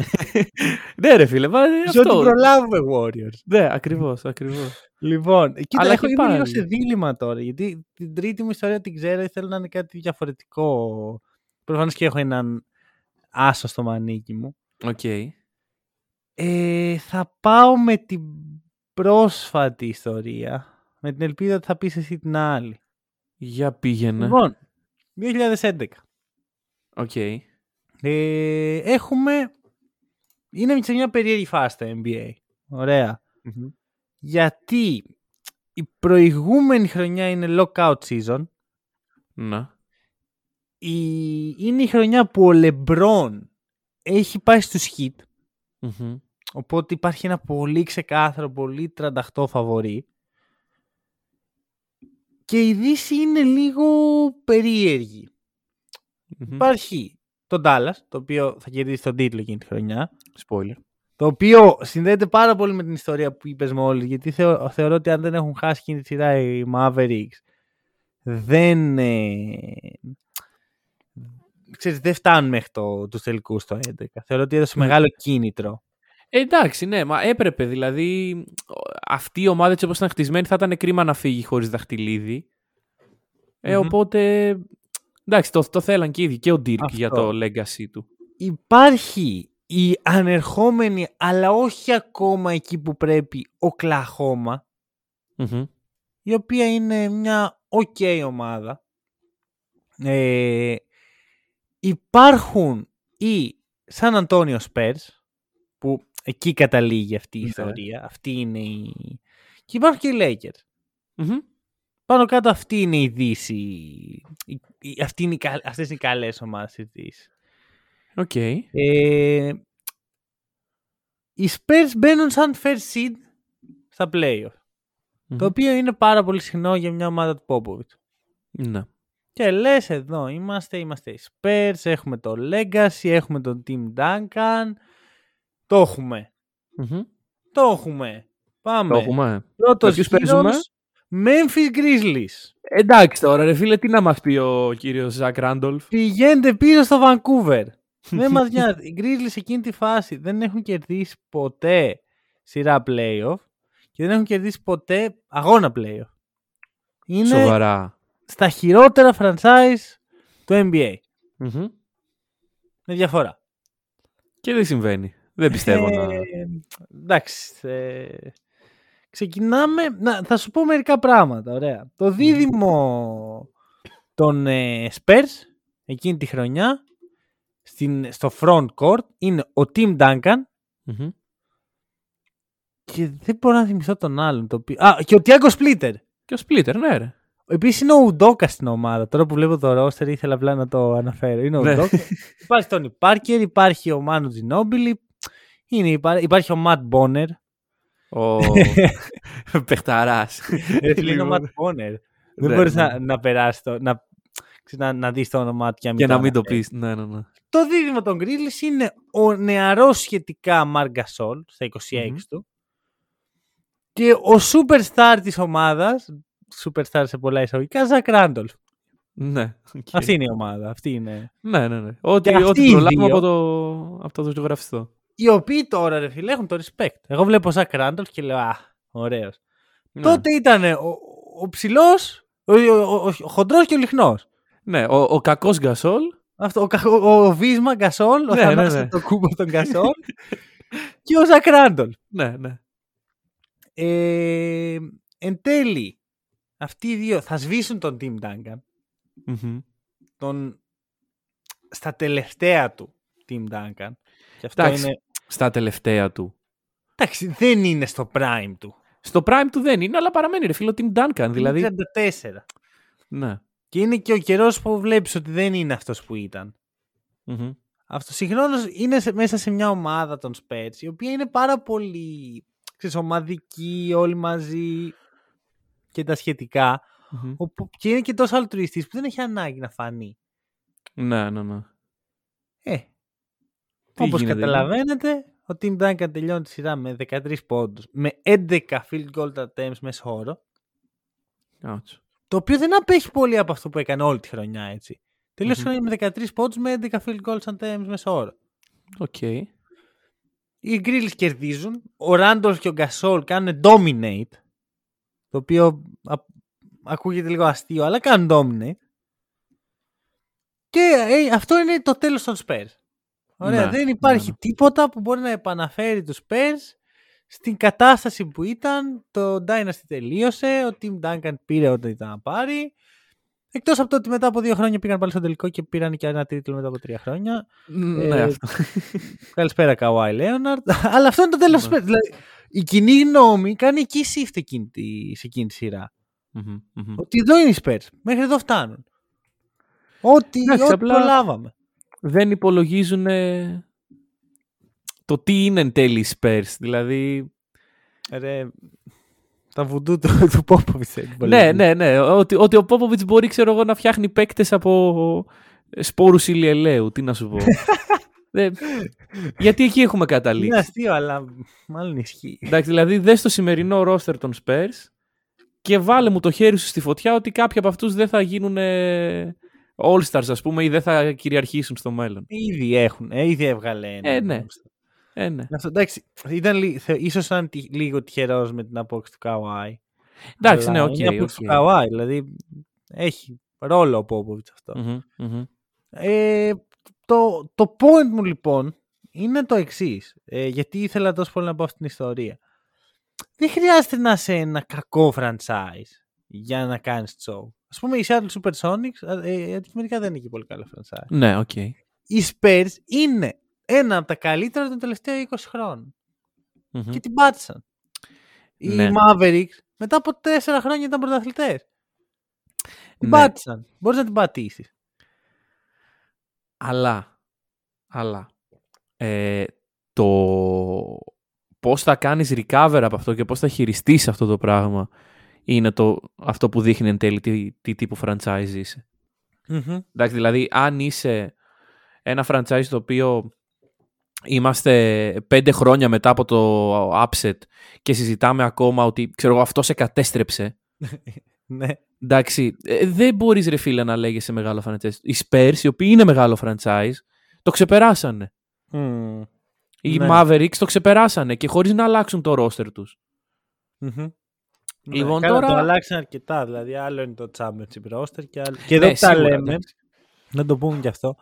(laughs) ναι ρε φίλε, μα, είναι Σε ό,τι αυτό. προλάβουμε Warriors. Ναι, ακριβώς, ακριβώς. Λοιπόν, κοίτα, Αλλά έχω και είμαι λίγο πάλι. σε δίλημμα τώρα, γιατί την τρίτη μου ιστορία την ξέρω, ήθελα να είναι κάτι διαφορετικό. Προφανώς και έχω έναν άσο στο μανίκι μου. Οκ. Ε, θα πάω με την πρόσφατη ιστορία, με την ελπίδα ότι θα πεις εσύ την άλλη. Για πήγαινε. Λοιπόν, 2011. Οκ. Ε, έχουμε... Είναι σε μια περίεργη φάση το NBA. Ωραία. Μμμ. Γιατί η προηγούμενη χρονιά είναι lockout season. Να. η... είναι η χρονιά που ο Λεμπρόν έχει πάει στους hit. Μμμ. Οπότε υπάρχει ένα πολύ ξεκάθαρο, πολύ 38 φαβορή. Και η Δύση είναι λίγο περίεργη. Μμμ. Υπάρχει το Dallas, το οποίο θα κερδίσει τον τίτλο εκείνη τη χρονιά. Spoiler. Το οποίο συνδέεται πάρα πολύ με την ιστορία που είπες μόλις, γιατί θεω- θεωρώ ότι αν δεν έχουν χάσει εκείνη τη σειρά οι Mavericks, δεν, ε, ξέρεις, δεν φτάνουν μέχρι το, τους τελικούς το 11. Θεωρώ ότι έδωσε Ναι. μεγάλο κίνητρο. Ε, εντάξει, ναι, μα έπρεπε. Δηλαδή, αυτή η ομάδα έτσι όπως ήταν χτισμένη θα ήταν κρίμα να φύγει χωρίς δαχτυλίδι. Ε, Μμμ. οπότε, εντάξει, το, το θέλαν και οι ίδιοι και ο Ντύρκ Αυτό. για το legacy του. Υπάρχει η ανερχόμενη, αλλά όχι ακόμα εκεί που πρέπει, ο Κλαχώμα, Μμμ. η οποία είναι μια ok ομάδα. Ε, υπάρχουν οι Σαν Αντώνιο Spurs, που εκεί καταλήγει αυτή η Ναι. ιστορία. Αυτή είναι η... Και υπάρχουν και οι Lakers. Μμμ. Πάνω κάτω αυτή είναι η Δύση. η- η- Αυτή είναι οι, κα- αυτές είναι οι καλές ομάδες της Δύσης. Οκ. Ε, οι Spurs μπαίνουν σαν first seed στα playoff. Μμμ. Το οποίο είναι πάρα πολύ συχνό για μια ομάδα του Popovich. Ναι. Και λες εδώ είμαστε, είμαστε οι Spurs, έχουμε το Legacy, έχουμε τον Tim Duncan. Το έχουμε. Μμμ. Το έχουμε. Πάμε. Το έχουμε. Πρώτος Με ποιους γύρος, παίζουμε; Memphis Grizzlies. Εντάξει τώρα, ρε φίλε, τι να μας πει ο κύριος Ζακ Ράντολφ; Πηγαίνετε πίσω στο Vancouver. (laughs) δεν μας νοιάζει. Οι Grizzlies σε εκείνη τη φάση δεν έχουν κερδίσει ποτέ σειρά playoff και δεν έχουν κερδίσει ποτέ αγώνα playoff. Είναι Σοβαρά. στα χειρότερα franchise του NBA. Μμμ. Με διαφορά. Και δεν συμβαίνει. Δεν πιστεύω Ε, να... Εντάξει. ε, ξεκινάμε. Να, θα σου πω μερικά πράγματα. Ωραία. Το δίδυμο των ε, Spurs εκείνη τη χρονιά στην, στο front court είναι ο Tim Duncan Μμμ. και δεν μπορώ να θυμηθώ τον άλλον. Το οποίο... Α, και ο Tiago Splitter. Και ο Splitter, ναι ρε. Επίση είναι ο Ουντόκα στην ομάδα. Τώρα που βλέπω το roster ήθελα απλά να το αναφέρω. Είναι ο Ναι. Ουντόκα. (laughs) υπάρχει Τόνι Πάρκερ, υπάρχει ο Μάνου Τζινόμπιλι, είναι, υπά- υπάρχει ο Ματ Μπόνερ. Ο (laughs) παιχταράς. Ρε φίλε, είναι ο Λοιπόν. Ματ Μπόνερ. Δεν Ναι, μπορείς ναι. να, να περάσεις το. Να, ξέρεις, να, να δεις το όνομά του και να μην, Και να μην το αναφέρεις. πεις. Ναι, ναι, ναι. Το δίδυμο των Grizzlies είναι ο νεαρός σχετικά Μαρκ Γκασόλ στα 26 Μμμ. του και ο superstar της ομάδας, superstar σε πολλά εισαγωγικά, Ζακ Ράντολφ. Ναι. οκ. Αυτή είναι η ομάδα. Αυτή είναι. Ναι, ναι, ναι. Ό,τι, Και αυτοί ό,τι οι προλάβουμε δύο- από το, από το ζωγραφιστό. Οι οποίοι τώρα, ρε φίλε, έχουν το respect. Εγώ βλέπω Ζακ Ράντολφ και λέω, Α, ωραίος. Ναι. Τότε ήταν ο, ο ψηλός, Ο, ο, ο, ο χοντρός και ο λιχνός. Ναι, ο, ο κακός Γκασόλ. Αυτό, ο, κα- ο, ο Βίσμα Γκασόλ, ο Ναι, ναι, Θανάσης ναι. το κούμπο των Γκασόλ (laughs) και ο Ζακράντολ. Ναι, ναι. Ε, εν τέλει, αυτοί οι δύο θα σβήσουν τον Tim Duncan Μμμ. τον, στα τελευταία του Tim Duncan. Και αυτό Εντάξει. είναι. Στα τελευταία του. Εντάξει, δεν είναι στο prime του. Στο prime του δεν είναι, αλλά παραμένει ρε φίλο Tim Duncan. Δηλαδή. Είναι 34. Ναι. Και είναι και ο καιρός που βλέπεις ότι δεν είναι αυτός που ήταν. Μμμ. Αυτός συγχρόνως είναι σε- μέσα σε μια ομάδα των Spurs, η οποία είναι πάρα πολύ ξέρεις, ομαδική, όλοι μαζί και τα σχετικά. Μμμ. Οπου- και είναι και τόσο αλτρουιστής που δεν έχει ανάγκη να φανεί. Ναι, ναι, ναι. Ε, Τι όπως γίνεται, καταλαβαίνετε, ο Tim Duncan τελειώνει τη σειρά με 13 πόντους, με 11 field goal attempts μέσα όρο, Άτσο. το οποίο δεν απέχει πολύ από αυτό που έκανε όλη τη χρονιά, έτσι. Τελείωσε Μμμ. η χρονιά με 13 πόντους με 11 field goal attempts μέσα όρο. Οκ. Οι Grizzlies κερδίζουν, ο Ράντολφ και ο Γκασόλ κάνουν dominate, το οποίο α- ακούγεται λίγο αστείο, αλλά κάνουν dominate. Και ε, αυτό είναι το τέλος των Spurs. Ωραία, Ναι, δεν υπάρχει ναι, ναι. τίποτα που μπορεί να επαναφέρει τους Spurs στην κατάσταση που ήταν, το Dynasty τελείωσε, ο Tim Duncan πήρε ό,τι ήταν να πάρει. Εκτός από το ότι μετά από δύο χρόνια πήγαν πάλι στο τελικό και πήραν και ένα τίτλο μετά από τρία χρόνια. Ναι, Ε, αυτό. Καλησπέρα, Καουάι Λέοναρντ. (laughs) Αλλά αυτό είναι το τέλος Ναι. του Δηλαδή, η κοινή γνώμη κάνει εκεί shift εκείνη τη, σε εκείνη τη σειρά. Μμμ, μμμ. Ότι εδώ είναι οι Spurs. Μέχρι εδώ φτάνουν. Ό,τι, Εντάξει, ό,τι απλά- προλάβαμε. Δεν υπολογίζουν ε, το τι είναι εν τέλει οι Spurs. Δηλαδή. Ρε, τα βουντού του, (laughs) του Πόποβιτς δεν Ναι, υπολογίζουν. ναι, ναι. Ότι, ότι ο Πόποβιτς μπορεί, ξέρω εγώ, να φτιάχνει παίκτες από σπόρους ηλιελαίου. Τι να σου πω. (laughs) Ε, γιατί εκεί έχουμε Είναι καταλήξει. αστείο, αλλά μάλλον ισχύει. Εντάξει, δηλαδή δες το σημερινό ρόστερ των Spurs και βάλε μου το χέρι σου στη φωτιά ότι κάποιοι από αυτούς δεν θα γίνουν ε, All-Stars ας πούμε ή δεν θα κυριαρχήσουν στο μέλλον. Ήδη έχουν, ε, ήδη έβγαλε ένα. Ε, ναι. Ε, ναι. Αυτό, εντάξει, ήταν, λι- θε- ίσως ήταν τι- λίγο τυχερός με την απόκτηση του Καουάι. Εντάξει, Αλλά ναι, οκ. Είναι απόκτηση του οκ. Καουάι, δηλαδή έχει ρόλο ο Πόποβιτς αυτό. Μμμ, μμμ. Ε, το, το point μου λοιπόν είναι το εξής. Ε, γιατί ήθελα τόσο πολύ να πάω στην ιστορία. Δεν χρειάζεται να είσαι ένα κακό franchise για να κάνεις show. Ας πούμε οι Seattle Supersonics ε, ε, αντικειμενικά δεν είναι και πολύ καλό franchise. Ναι, οκ. Οι Spurs είναι ένα από τα καλύτερα των τελευταίων 20 χρόνων. Μμμ. Και την πάτησαν. Οι Ναι. Mavericks μετά από 4 χρόνια ήταν πρωταθλητές. Την Ναι. πάτησαν. Μπορείς να την πατήσεις. Αλλά, αλλά, ε, το πώς θα κάνεις recover από αυτό και πώς θα χειριστείς αυτό το πράγμα είναι το, αυτό που δείχνει εν τέλει τι, τι τύπου franchise είσαι. Εντάξει, δηλαδή αν είσαι ένα franchise το οποίο είμαστε πέντε χρόνια μετά από το upset και συζητάμε ακόμα ότι ξέρω εγώ αυτός σε κατέστρεψε (laughs) ναι. εντάξει ε, δεν μπορείς ρε φίλε να λέγεσαι μεγάλο franchise οι Spurs οι οποίοι είναι μεγάλο franchise το ξεπεράσανε Μμμ. οι Ναι. Mavericks το ξεπεράσανε και χωρίς να αλλάξουν το roster τους Μμμ. Λοιπόν, Ναι, καλά, τώρα- Το αλλάξαν αρκετά. Δηλαδή, άλλο είναι το Championship roster και άλλο. Και εδώ Ναι, που τα σίγουρα, λέμε, εντάξει. να το πούμε και αυτό.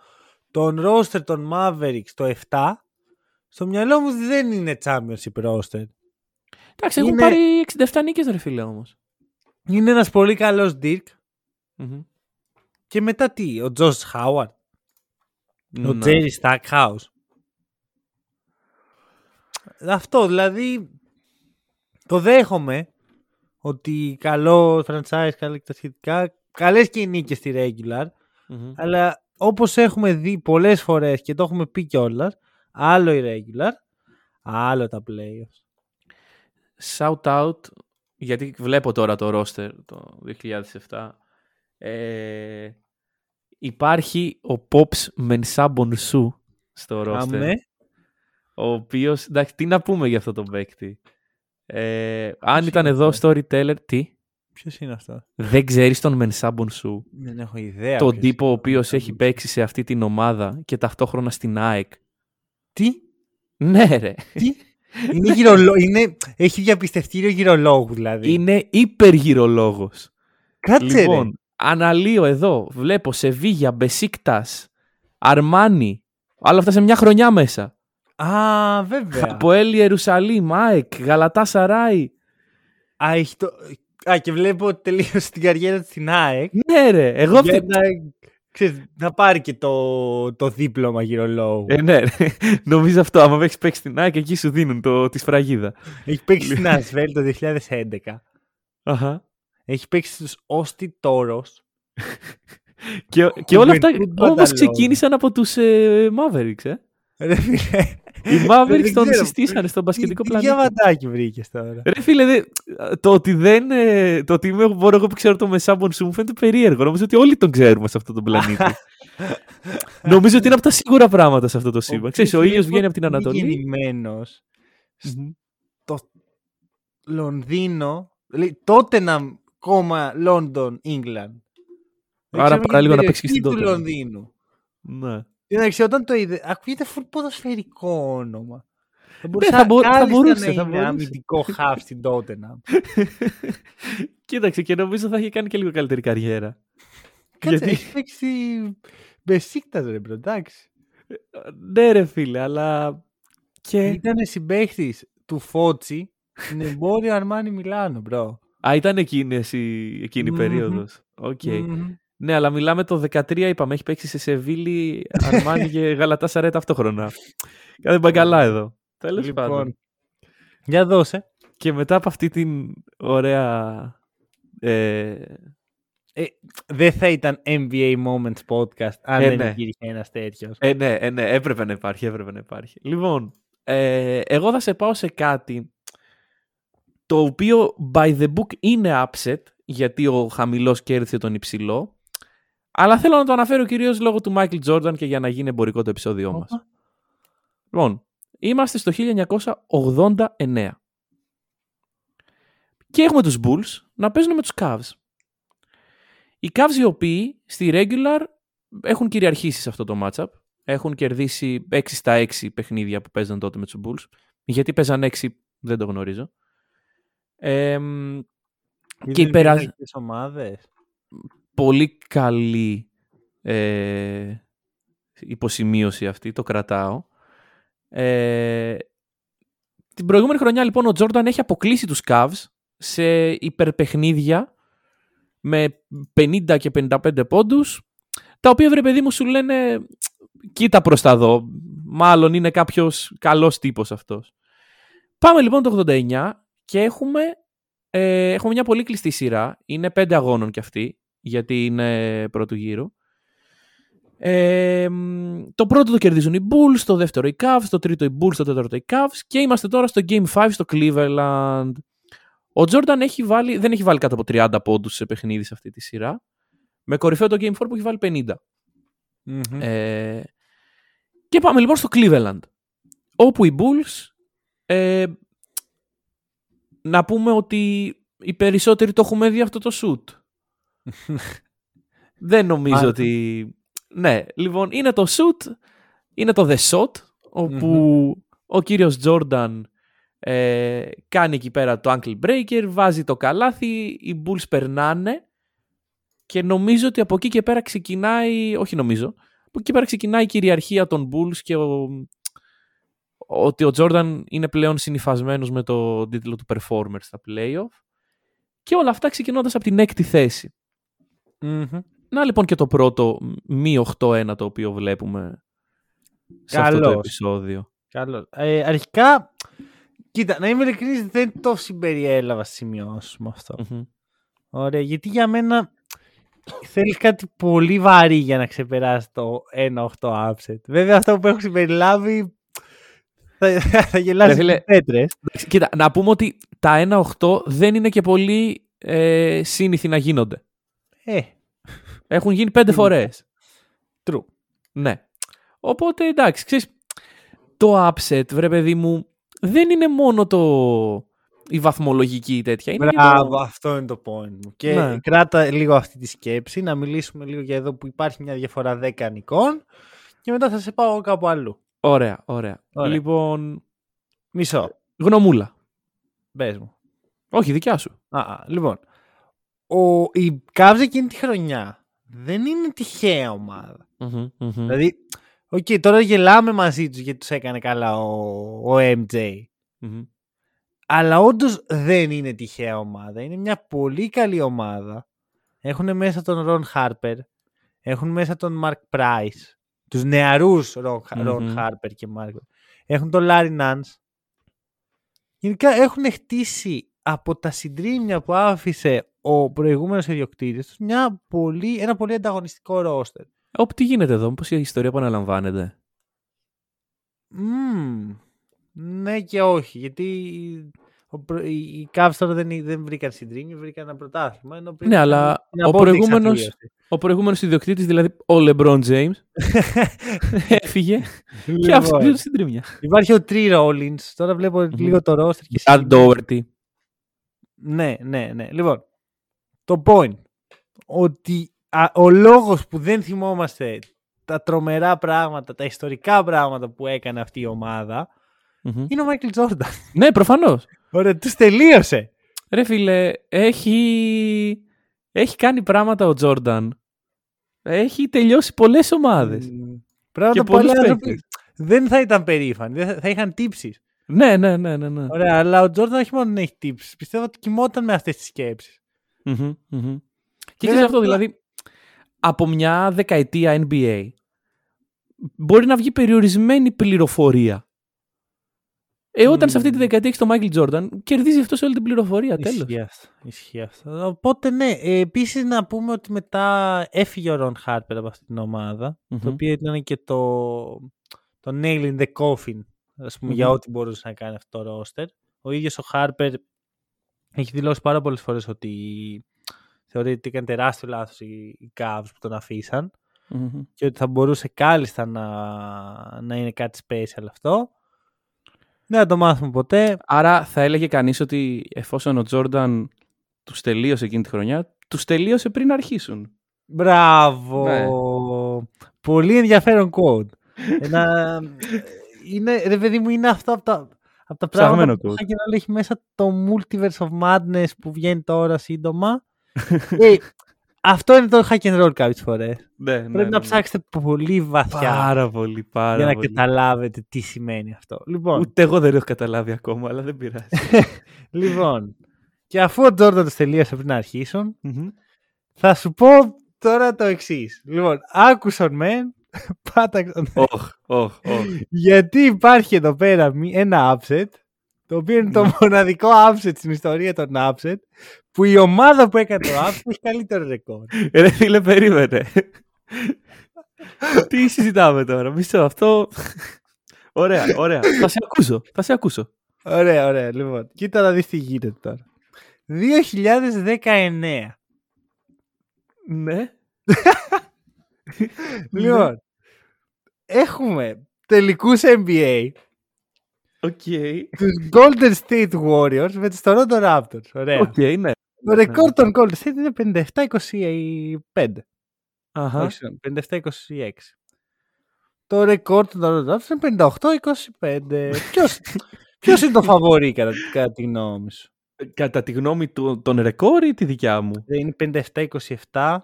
Τον roster των Mavericks το 7, στο μυαλό μου δεν είναι Championship roster. εντάξει έχουν Είναι- πάρει 67 νίκες ρε φίλε όμως Είναι ένας πολύ καλός Dirk. Μμμ. Και μετά τι, ο Josh Howard, ο Ναι. Jerry Stackhouse. Αυτό δηλαδή το δέχομαι ότι καλό franchise, καλά και τα σχετικά, καλές και οι νίκες στη regular, Μμμ. αλλά όπως έχουμε δει πολλές φορές και το έχουμε πει κιόλας, άλλο η regular, άλλο τα playoffs. shout out γιατί βλέπω τώρα το roster το 2007 ε, υπάρχει ο Pops Mensabon Su στο roster Άμε. ο οποίος εντάξει τι να πούμε για αυτό τον παίκτη ε, αν Ποιος ήταν είναι εδώ αυτός; storyteller τι; Ποιος είναι αυτός; δεν ξέρεις τον Mensabon Su Δεν έχω ιδέα. τον ποιος τύπο ο είναι. οποίος έχει παίξει σε αυτή την ομάδα και ταυτόχρονα στην ΑΕΚ Τι; ναι ρε Τι; είναι γυρολό... είναι... Έχει διαπιστευτήριο γυρολόγου δηλαδή. είναι υπεργυρολόγος Κάτσε ρε. Λοιπόν, αναλύω εδώ. Βλέπω Σεβίγια, Μπεσίκτας, Αρμάνι. Όλα αυτά σε μια χρονιά μέσα. Α, βέβαια. Από Έλλη Ιερουσαλήμ, ΑΕΚ, Γαλατά Σαράι. Α, έχει το... Α, και βλέπω ότι τελείωσε την καριέρα του στην ΑΕΚ. Ναι, ρε. Εγώ Για αυτή- να, ξέρεις, να πάρει και το, το δίπλωμα γυρολόγου. Ε, ναι, ρε. νομίζω αυτό. Άμα έχεις παίξει την ΑΕΚ, εκεί σου δίνουν το, τη σφραγίδα. Έχει παίξει στην Ασβέλ το 2011. Αχα. Έχει παίξει στους Όστι Τόρος. Και, και όλα αυτά Juventud όμως Badalona. ξεκίνησαν από τους ε, Mavericks, ε. Ρε φίλε. Οι Mavericks Δεν τον ξέρω. συστήσανε στον πασχετικό Τι πλανήτη. διαβατάκι βρήκες τώρα. Ρε φίλε, δε- το ότι δεν. ε, το ότι είμαι, μπορώ εγώ που ξέρω το Μεσάμπον σου μου φαίνεται περίεργο. Νομίζω ότι όλοι τον ξέρουμε σε αυτό τον πλανήτη. (laughs) Νομίζω ότι είναι από τα σίγουρα πράγματα σε αυτό το σύμπαν. Ξέρεις, ο ήλιος βγαίνει από την Ανατολή. γεννημένος Μμμ. στο Λονδίνο. Λέει τότε να κόμμα London, England. Δεν Άρα ξέρω παραλίγο για να την παίξεις και στην περιοχή του Tottenham. Λονδίνου. Ναι. Εντάξει, όταν το είδε, ακούγεται φουλ ποδοσφαιρικό όνομα. Θα Ναι, θα μπο- θα κάλλιστα μπορούσε, να θα είναι μπορούσε. αμυντικό χαφ στην Tottenham. (laughs) Κοίταξε και νομίζω θα είχε κάνει και λίγο καλύτερη καριέρα. Κάτσε, Γιατί- έχει παίξει Μπεσίκτας ρε bro, εντάξει. Ναι, ρε φίλε, αλλά. Και... Ήταν συμπαίχτης του Φώτση στην Emporio Armani Milano, bro. Α, ήταν εκείνη, η, εκείνη η Μμμ. περίοδος. Οκ. Μμμ. Ναι, αλλά μιλάμε το 13, είπαμε. Έχει παίξει σε Σεβίλη, Αρμάνι και Γαλατά Σαρέ ταυτόχρονα. Κάτι πάει καλά εδώ. Τέλος πάντων. Λοιπόν, για δώσε. Και μετά από αυτή την ωραία. Ε, Ε, δεν θα ήταν NBA Moments podcast αν Ε, δεν ναι. υπήρχε ένας τέτοιος. ε, ναι, ε, ναι, έπρεπε να υπάρχει, έπρεπε να υπάρχει. Λοιπόν, ε, εγώ θα σε πάω σε κάτι το οποίο by the book είναι upset γιατί ο χαμηλός κέρδισε τον υψηλό αλλά θέλω να το αναφέρω κυρίως λόγω του Michael Jordan και για να γίνει εμπορικό το επεισόδιό μας. Όπα. Λοιπόν, είμαστε στο 1989. Και έχουμε τους Bulls να παίζουν με τους Cavs. Οι Cavs οι οποίοι στη regular έχουν κυριαρχήσει σε αυτό το matchup. Έχουν κερδίσει 6 στα 6 παιχνίδια που παίζαν τότε με τους Bulls. Γιατί παίζαν 6 δεν το γνωρίζω. Ε, και οι περασ- ομάδες. Πολύ καλή ε, υποσημείωση αυτή, το κρατάω. Ε, την προηγούμενη χρονιά λοιπόν ο Τζόρνταν έχει αποκλείσει τους Cavs σε υπερπαιχνίδια με 50 και 55 πόντους τα οποία βρε παιδί μου σου λένε κοίτα προς τα δω μάλλον είναι κάποιος καλός τύπος αυτός. Πάμε λοιπόν το 89 και έχουμε, ε, έχουμε μια πολύ κλειστή σειρά. Είναι πέντε αγώνων κι αυτή γιατί είναι πρώτου γύρου. Ε, μ, το πρώτο το κερδίζουν οι Bulls, το δεύτερο οι Cavs, το τρίτο οι Bulls, το τέταρτο οι Cavs και είμαστε τώρα στο Game 5 στο Cleveland. Ο Jordan έχει βάλει, δεν έχει βάλει κάτω από 30 πόντους σε παιχνίδι σε αυτή τη σειρά. Με κορυφαίο το Game 4 που έχει βάλει 50. Μμμ. Ε, και πάμε λοιπόν στο Cleveland. Όπου οι Bulls ε, να πούμε ότι οι περισσότεροι το έχουμε δει αυτό το shoot. Δεν νομίζω Μάλιστα. ότι... Ναι, λοιπόν, είναι το shoot, είναι το The Shot, οπου ο κύριος Jordan ε, κάνει εκεί πέρα το ankle breaker, βάζει το καλάθι, οι Bulls περνάνε και νομίζω ότι από εκεί και πέρα ξεκινάει, όχι νομίζω, από εκεί και πέρα ξεκινάει η κυριαρχία των Bulls και ο, ότι ο Jordan είναι πλέον συνυφασμένος με το τίτλο του performer στα playoff και όλα αυτά ξεκινώντας από την έκτη θέση. Μμμ. Να λοιπόν και το πρώτο μη 8-1 το οποίο βλέπουμε σε αυτό το Καλώς. επεισόδιο. Καλός. Ε, αρχικά, κοίτα, να είμαι ειλικρινής, δεν το συμπεριέλαβα στις σημειώσεις μου αυτό. Μμμ. Ωραία, γιατί για μένα θέλει κάτι πολύ βαρύ για να ξεπεράσει το 1-8 upset. Βέβαια αυτό που έχω συμπεριλάβει θα, (laughs) θα γελάσει Ρε φίλε, τις πέτρες. Εντάξει, Κοίτα, να πούμε ότι τα 1-8 δεν είναι και πολύ ε, σύνηθι να γίνονται. Ε, Έχουν γίνει πέντε Είναι. φορές. true. Ναι. Οπότε εντάξει, ξέρεις, το upset, βρε παιδί μου, δεν είναι μόνο το η βαθμολογική τέτοια. Είναι και Μπράβο, το... αυτό είναι το point μου. Και Ναι. κράτα λίγο αυτή τη σκέψη, να μιλήσουμε λίγο για εδώ που υπάρχει μια διαφορά 10 νικών και μετά θα σε πάω κάπου αλλού. Ωραία, ωραία, Ωραία. Λοιπόν, Μισό, γνωμούλα. πες μου. Όχι, δικιά σου. Α, α, λοιπόν, ο, η Cavs εκείνη τη χρονιά δεν είναι τυχαία ομάδα. Μμμ, μμμ. Δηλαδή, οκ, τώρα γελάμε μαζί τους γιατί τους έκανε καλά ο, ο MJ. Μμμ. Αλλά όντως δεν είναι τυχαία ομάδα. Είναι μια πολύ καλή ομάδα. Έχουν μέσα τον Ρον Χάρπερ. Έχουν μέσα τον Mark Price. Τους νεαρούς Ρον Μμμ. Χάρπερ και Mark. Έχουν τον Λάρι Νάνς. Γενικά έχουν χτίσει από τα συντρίμμια που άφησε ο προηγούμενος ιδιοκτήτης τους μια πολύ, ένα πολύ ανταγωνιστικό ρόστερ. Όπου τι γίνεται εδώ, μήπως η ιστορία επαναλαμβάνεται; Μμμ. ναι και όχι, γιατί ο προ- οι, οι Cavs τώρα δεν, δεν βρήκαν συντρίμμια, βρήκαν ένα πρωτάθλημα. Ενώ πριν Ναι, ήταν αλλά μια ο απόλυτη προηγούμενος, εξαθλίωση. ο προηγούμενος ιδιοκτήτης, δηλαδή ο LeBron James, (laughs) έφυγε και Λοιπόν, άφησε πίσω στην τρίμια. Υπάρχει ο Tree Rollins, τώρα βλέπω Μμμ. λίγο το roster και Brad συγκεκριμένα- Doherty. Ναι, ναι, ναι. Λοιπόν, το point. Ότι α, ο λόγος που δεν θυμόμαστε τα τρομερά πράγματα, τα ιστορικά πράγματα που έκανε αυτή η ομάδα Μμμ. είναι ο Michael Jordan. Ναι, προφανώς. Ωραία, τους τελείωσε. Ρε φίλε, έχει, έχει κάνει πράγματα ο Τζόρνταν. Έχει τελειώσει πολλές ομάδες. Μμ. Πράγματα Και που άλλοι πολλούς άνθρωποι παίκτες. δεν θα ήταν περήφανοι, δεν θα, θα είχαν τύψεις. Ναι, ναι, ναι, ναι. ναι. Ωραία, αλλά ο Τζόρνταν όχι μόνο να έχει τύψεις. Πιστεύω ότι κοιμόταν με αυτές τις σκέψεις. Μμμ, μμμ. Και Βέβαια, ξέρεις αυτό, απλά- δηλαδή, από μια δεκαετία NBA μπορεί να βγει περιορισμένη πληροφορία. Ε, όταν σε αυτή τη Μμμ. δεκαετία έχεις τον Μάικλ Τζόρνταν, κερδίζει αυτός όλη την πληροφορία. Τέλος. Ισχύει αυτό. Ισχύει αυτό. Οπότε ναι, ε, επίσης να πούμε ότι μετά έφυγε ο Ρον Χάρπερ από αυτή την ομάδα. Το οποίο ήταν και το, το nail in the coffin, ας πούμε, για Μμμ. ό,τι μπορούσε να κάνει αυτό το roster. Ο ίδιος ο Χάρπερ έχει δηλώσει πάρα πολλές φορές ότι θεωρεί ότι έκανε τεράστιο λάθος οι, οι Cavs που τον αφήσαν και ότι θα μπορούσε κάλλιστα να, να είναι κάτι special αυτό. Δεν θα το μάθουμε ποτέ. Άρα θα έλεγε κανείς ότι εφόσον ο Τζόρνταν τους τελείωσε εκείνη τη χρονιά, τους τελείωσε πριν αρχίσουν. Μπράβο! Ναι. Πολύ ενδιαφέρον quote. Ένα... είναι, ρε παιδί μου, είναι αυτό από τα, από τα πράγματα Ψαγμένο που quote. θα και να έχει μέσα το Multiverse of Madness που βγαίνει τώρα σύντομα. (laughs) ε, αυτό είναι το hack and roll κάποιες φορές. Ναι, Πρέπει να ψάξετε πολύ βαθιά Πάρα πολύ, πάρα για να πολύ. καταλάβετε τι σημαίνει αυτό. Λοιπόν, Ούτε εγώ δεν έχω καταλάβει ακόμα, αλλά δεν πειράζει. (laughs) λοιπόν και αφού ο Τζόρνταν τους τελείωσε πριν να αρχίσουν, Μμμ. θα σου πω τώρα το εξής. Λοιπόν, άκουσαν μεν, πάταξαν Όχ, όχ, όχ. Γιατί υπάρχει εδώ πέρα μη- ένα upset, το οποίο είναι το Ναι. μοναδικό upset στην ιστορία των upset, που η ομάδα που έκανε το upset έχει καλύτερο ρεκόρ. Ε, Ρε φίλε, περίμενε. Τι συζητάμε τώρα, μισό αυτό. Ωραία, ωραία. θα σε ακούσω, θα σε ακούσω. Ωραία, ωραία. Λοιπόν, κοίτα να δεις τι γίνεται τώρα. 2019. Ναι. (laughs) Λοιπόν, έχουμε τελικούς NBA, OK. τους Golden State Warriors με τους Toronto Raptors. Ωραία. Οκ, ναι. Το ρεκόρ των Golden State είναι 57-25. Αχα. Όχι, συγγνώμη, 57-26. Το ρεκόρ των Toronto Raptors είναι 58-25. Ποιος, (laughs) ποιος είναι το φαβορή κατά, κατά τη γνώμη σου; Κατά τη γνώμη του, των ρεκόρ ή τη δικιά μου; Δεν είναι 57-27.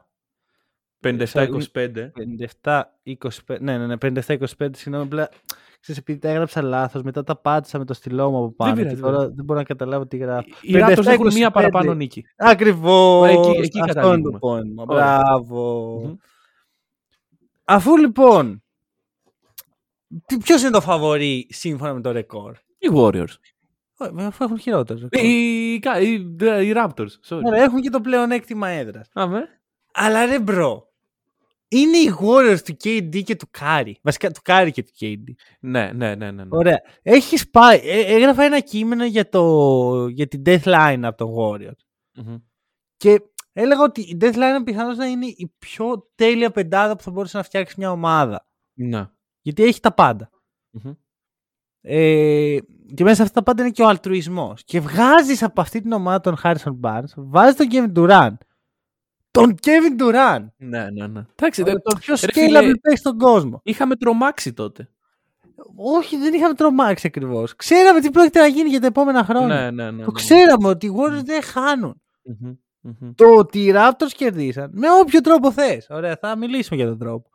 57-25. 57-25. Ναι, ναι, ναι, 57-25. Συγγνώμη, απλά ξέρεις, επειδή τα έγραψα λάθος, μετά τα πάτησα με το στυλό μου από πάνω. πειράζει, και δεν τώρα δεν μπορώ να καταλάβω τι γράφω. Οι Raptors έχουν 57-25. μία παραπάνω νίκη. Ακριβώς. Εκεί- εκεί Αυτό είναι καταλήγουμε. το πόνημα. Ωραία. Μπράβο. Μμμ. Αφού λοιπόν. τι- Ποιος είναι το φαβορή σύμφωνα με το ρεκόρ; Οι Warriors. Ε, Αφού έχουν χειρότερο. ρεκόρ. Οι, κα- οι, οι Raptors. Sorry. Ωραία, έχουν και το πλεονέκτημα έδρας. Άμε. Αλλά ρε bro. Είναι οι Warriors του KD και του Κάρι. Βασικά του Κάρι και του KD. Ναι, ναι, ναι. ναι, ναι. Ωραία. Έχεις πάει. ε, έγραφα ένα κείμενο για, το, για την Death Lineup των Warriors. Μμμ. Και έλεγα ότι η Death Lineup πιθανώς να είναι η πιο τέλεια πεντάδα που θα μπορούσε να φτιάξει μια ομάδα. Ναι. Γιατί έχει τα πάντα. Μμμ. Ε, και μέσα σε αυτά τα πάντα είναι και ο αλτρουισμός. Και βγάζεις από αυτή την ομάδα τον Harrison Barnes, βάζεις τον Kevin Durant. Τον Kevin Durant! Ναι, ναι, ναι. Εντάξει, Το δε- πιο ρε scalable φίλε, παίκτη στον κόσμο; είχαμε τρομάξει τότε. Όχι, δεν είχαμε τρομάξει ακριβώς. Ξέραμε τι πρόκειται να γίνει για τα επόμενα χρόνια. Ναι, ναι, ναι. Το ναι. ξέραμε ότι οι Warriors δεν χάνουν. Μμμ. Μμμ. Το ότι οι Raptors κερδίσαν με όποιο τρόπο θες. Ωραία, θα μιλήσουμε για τον τρόπο.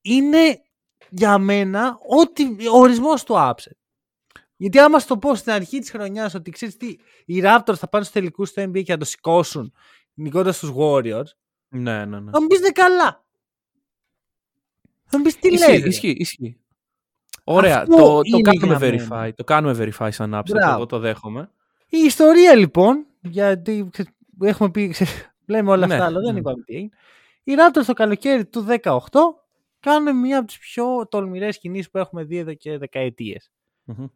Είναι για μένα ό,τι, ο ορισμός του upset. Γιατί άμα στο πω στην αρχή της χρονιάς ότι ξέρεις τι, οι Raptors θα πάνε στους τελικούς στο NBA και θα το σηκώσουν νικώντας τους Warriors, Ναι, ναι, ναι. θα μου πεις ναι καλά. Θα μου πεις τι Ισχύει, λέει. ρε. ισχύει, ισχύει. Ωραία, Αυτό το, το είναι κάνουμε για verify. μένα. Το κάνουμε verify σαν upset, Μπράβο. εγώ το δέχομαι. Η ιστορία λοιπόν, γιατί ξέρεις, έχουμε πει, ξέρεις, λέμε όλα Ναι, αυτά, αλλά δεν ναι. είπαμε τι έγινε. Οι Raptors το καλοκαίρι του 18 κάνουν μία από τις πιο τολμηρές κινήσεις που έχουμε δει εδώ και δεκαετίες. Μμμ.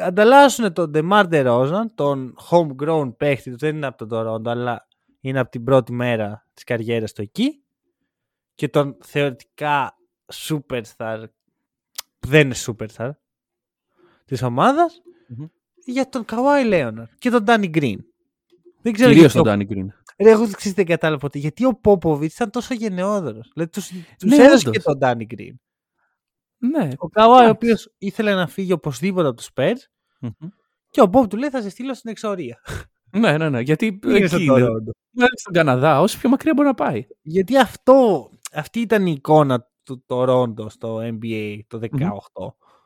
Ανταλλάσσουν τον DeMar DeRozan, τον homegrown παίχτη του, δεν είναι από τον Toronto, αλλά είναι από την πρώτη μέρα της καριέρας του εκεί και τον θεωρητικά superstar, που δεν είναι superstar, της ομάδας, Μμμ. για τον Kawhi Leonard και τον Danny Green. Δεν ξέρω Κυρίως γιατί τον ο- Danny Green. Ρε, εγώ ξέρεις, δεν κατάλαβα ποτέ. Γιατί ο Popovich ήταν τόσο γενναιόδωρος. Δηλαδή τους, τους Ναι, έδωσε όντως. και τον Danny Green. Ναι. Ο Kawhi ο Εντάξει. οποίος ήθελε να φύγει οπωσδήποτε από τους Spurs Μμμ. και ο Bob του λέει θα σε στείλω στην εξορία. Ναι, ναι, ναι. Γιατί Είναι στο εκεί είναι. Toronto. Δηλαδή στον Καναδά, όσο πιο μακριά μπορεί να πάει. Γιατί αυτό, αυτή ήταν η εικόνα του Toronto στο NBA το 18.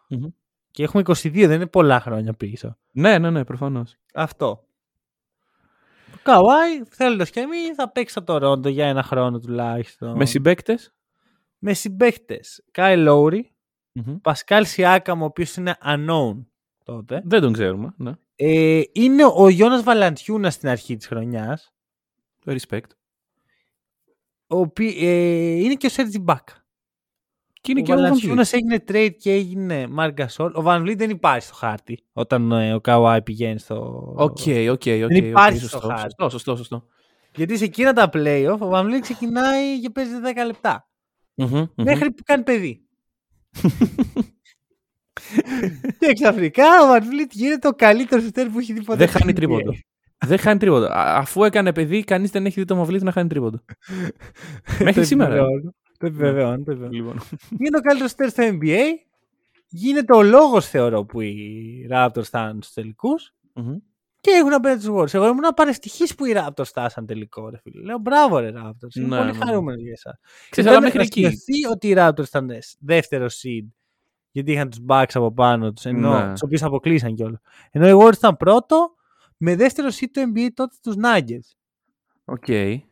Μμμ. Και έχουμε 22, δεν είναι πολλά χρόνια πίσω. Ναι, ναι, ναι, προφανώς. Αυτό. Ο Kawhi, θέλοντας και εμείς, θα παίξει στο Toronto για ένα χρόνο τουλάχιστον. Με συμπαίκτες; Με συμπαίχτες. Kyle Lowry, Πασκάλ Σιάκαμ, ο οποίος είναι unknown τότε. Δεν τον ξέρουμε. Ναι. Ε, είναι ο Γιώνας Βαλαντιούνα στην αρχή της χρονιάς. Respect. Ο οποίος, ε, είναι και ο Σέρτζι Μπάκα. Και είναι Ο και ο Van Vliet. Βαλαντιούνας έγινε trade και έγινε Marc Gasol. Ο Van Vliet δεν υπάρχει στο χάρτη όταν ε, ο Kawhi πηγαίνει στο... OK, OK, OK. Δεν οκ, υπάρχει στο σωστό, χάρτη. Σωστό, σωστό, σωστό. Γιατί σε εκείνα τα playoff ο Van Vliet ξεκινάει και παίζει 10 λεπτά. Μμμ, μμμ. Μέχρι που κάνει παιδί. (laughs) (laughs) και ξαφνικά ο Van Vliet γίνεται ο καλύτερος σουτέρ που έχει δει ποτέ. Δεν στο χάνει NBA. τρίποντο. Δεν χάνει τρίποντο. Α- Αφού έκανε παιδί, κανείς δεν έχει δει το Van Vliet να χάνει τρίποντο. (laughs) Το Μέχρι σήμερα. επιβεβαιώνω. Το επιβεβαιώνω. το επιβεβαιώνω. Λοιπόν. Είναι ο καλύτερος σουτέρ στο NBA. Γίνεται ο λόγος, θεωρώ, που οι Raptors φτάνουν στους τελικούς. Μμμ. Και έχουν απέναντι τους Warriors. Εγώ ήμουν παρεστυχή που οι Raptors φτάσαν τελικό, ρε φίλε. Λέω μπράβο, ρε Raptors. Είμαι Ναι, πολύ ναι. χαρούμενος για εσάς. Ξέρεις, αλλά μέχρι εκεί. ότι οι Raptors ήταν δεύτερο seed. Γιατί είχαν τους Bucks από πάνω τους. Ενώ Ναι. τους οποίους αποκλείσαν κιόλας. Ενώ οι Warriors ήταν πρώτο με δεύτερο seed του NBA τότε τους Nuggets. OK.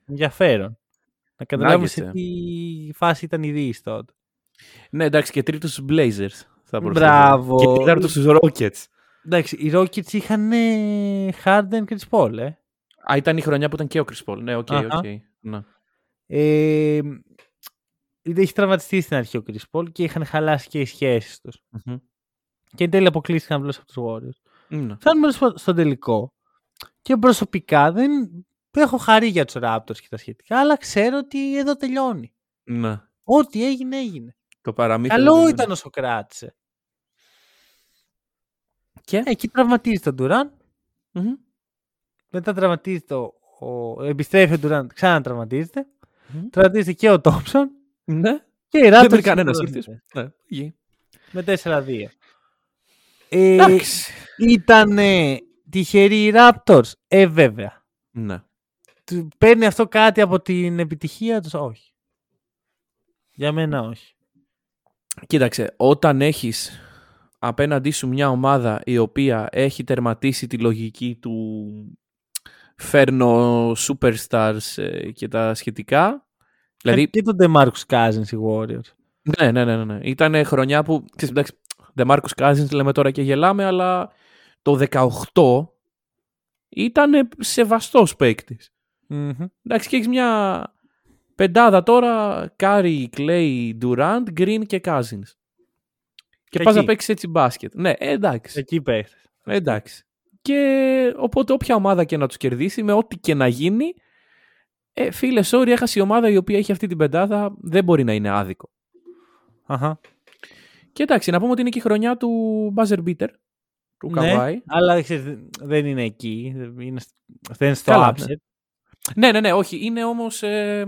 Ενδιαφέρον. Να καταλάβουμε Nuggets, σε ε. τι φάση ήταν η Δύση τότε. Ναι, εντάξει, και τρίτο στους Blazers. Θα μπορούσα Μπράβο. να πω. Και τέταρτο στους Rockets. Εντάξει, οι Rockets είχαν ε, Harden και Chris Paul, ε. Α, ήταν η χρονιά που ήταν και ο Chris Paul. Ναι, οκ, Αχα. οκ. Ναι. Ε, είχε τραυματιστεί στην αρχή ο Chris Paul και είχαν χαλάσει και οι σχέσεις τους. Μμμ. Και εν τέλει αποκλείστηκαν απλώς από τους Warriors. Ναι. Φτάνουμε στο, στο τελικό. Και προσωπικά δεν έχω χαρεί για τους Raptors και τα σχετικά, αλλά ξέρω ότι εδώ τελειώνει. Ναι. Ό,τι έγινε, έγινε. Το παραμύθι. Καλό δεν- ήταν όσο κράτησε. Και; Εκεί τραυματίζει τον Durant. Μμμ. Μετά τραυματίζεται το. Ο, επιστρέφει ο Durant, ξανατραυματίζεται. Μμμ. Τραυματίζεται και ο Thompson. Ναι. Και οι Raptors Δεν βρει κανένας σηκώθηκαν ήρθες. Ναι. γη. Με 4-2. Ε, Εντάξει. Ήταν τυχεροί οι Raptors. Ε, βέβαια. Ναι. Του παίρνει αυτό κάτι από την επιτυχία τους; Όχι. Για μένα όχι. Κοίταξε, όταν έχεις απέναντί σου μια ομάδα η οποία έχει τερματίσει τη λογική του φέρνω superstars ε, και τα σχετικά. Δηλαδή, Και τον DeMarcus Cousins οι Warriors; ναι, ναι, ναι, ναι. Ήταν χρονιά που, ξέρεις, εντάξει, DeMarcus Cousins λέμε τώρα και γελάμε, αλλά το 18 ήταν σεβαστός παίκτης. Μμμ. Εντάξει, και έχεις μια πεντάδα τώρα, Curry, Klay, Durant, Green και Cousins. Και πας να Εκεί. παίξεις έτσι μπάσκετ. Ναι, ε, εντάξει. Εκεί παίχτες. Εντάξει. Και οπότε όποια ομάδα και να τους κερδίσει, με ό,τι και να γίνει, ε, φίλε, sorry, έχασε η ομάδα η οποία έχει αυτή την πεντάδα, δεν μπορεί να είναι άδικο. Αχα. Και εντάξει, να πούμε ότι είναι και η χρονιά του buzzer beater, του Ναι, Kawhi. αλλά ξέρεις, δεν είναι εκεί. Είναι, δεν είναι στο Καλά, upset. ναι. Ναι, ναι, ναι, όχι. Είναι όμως ε,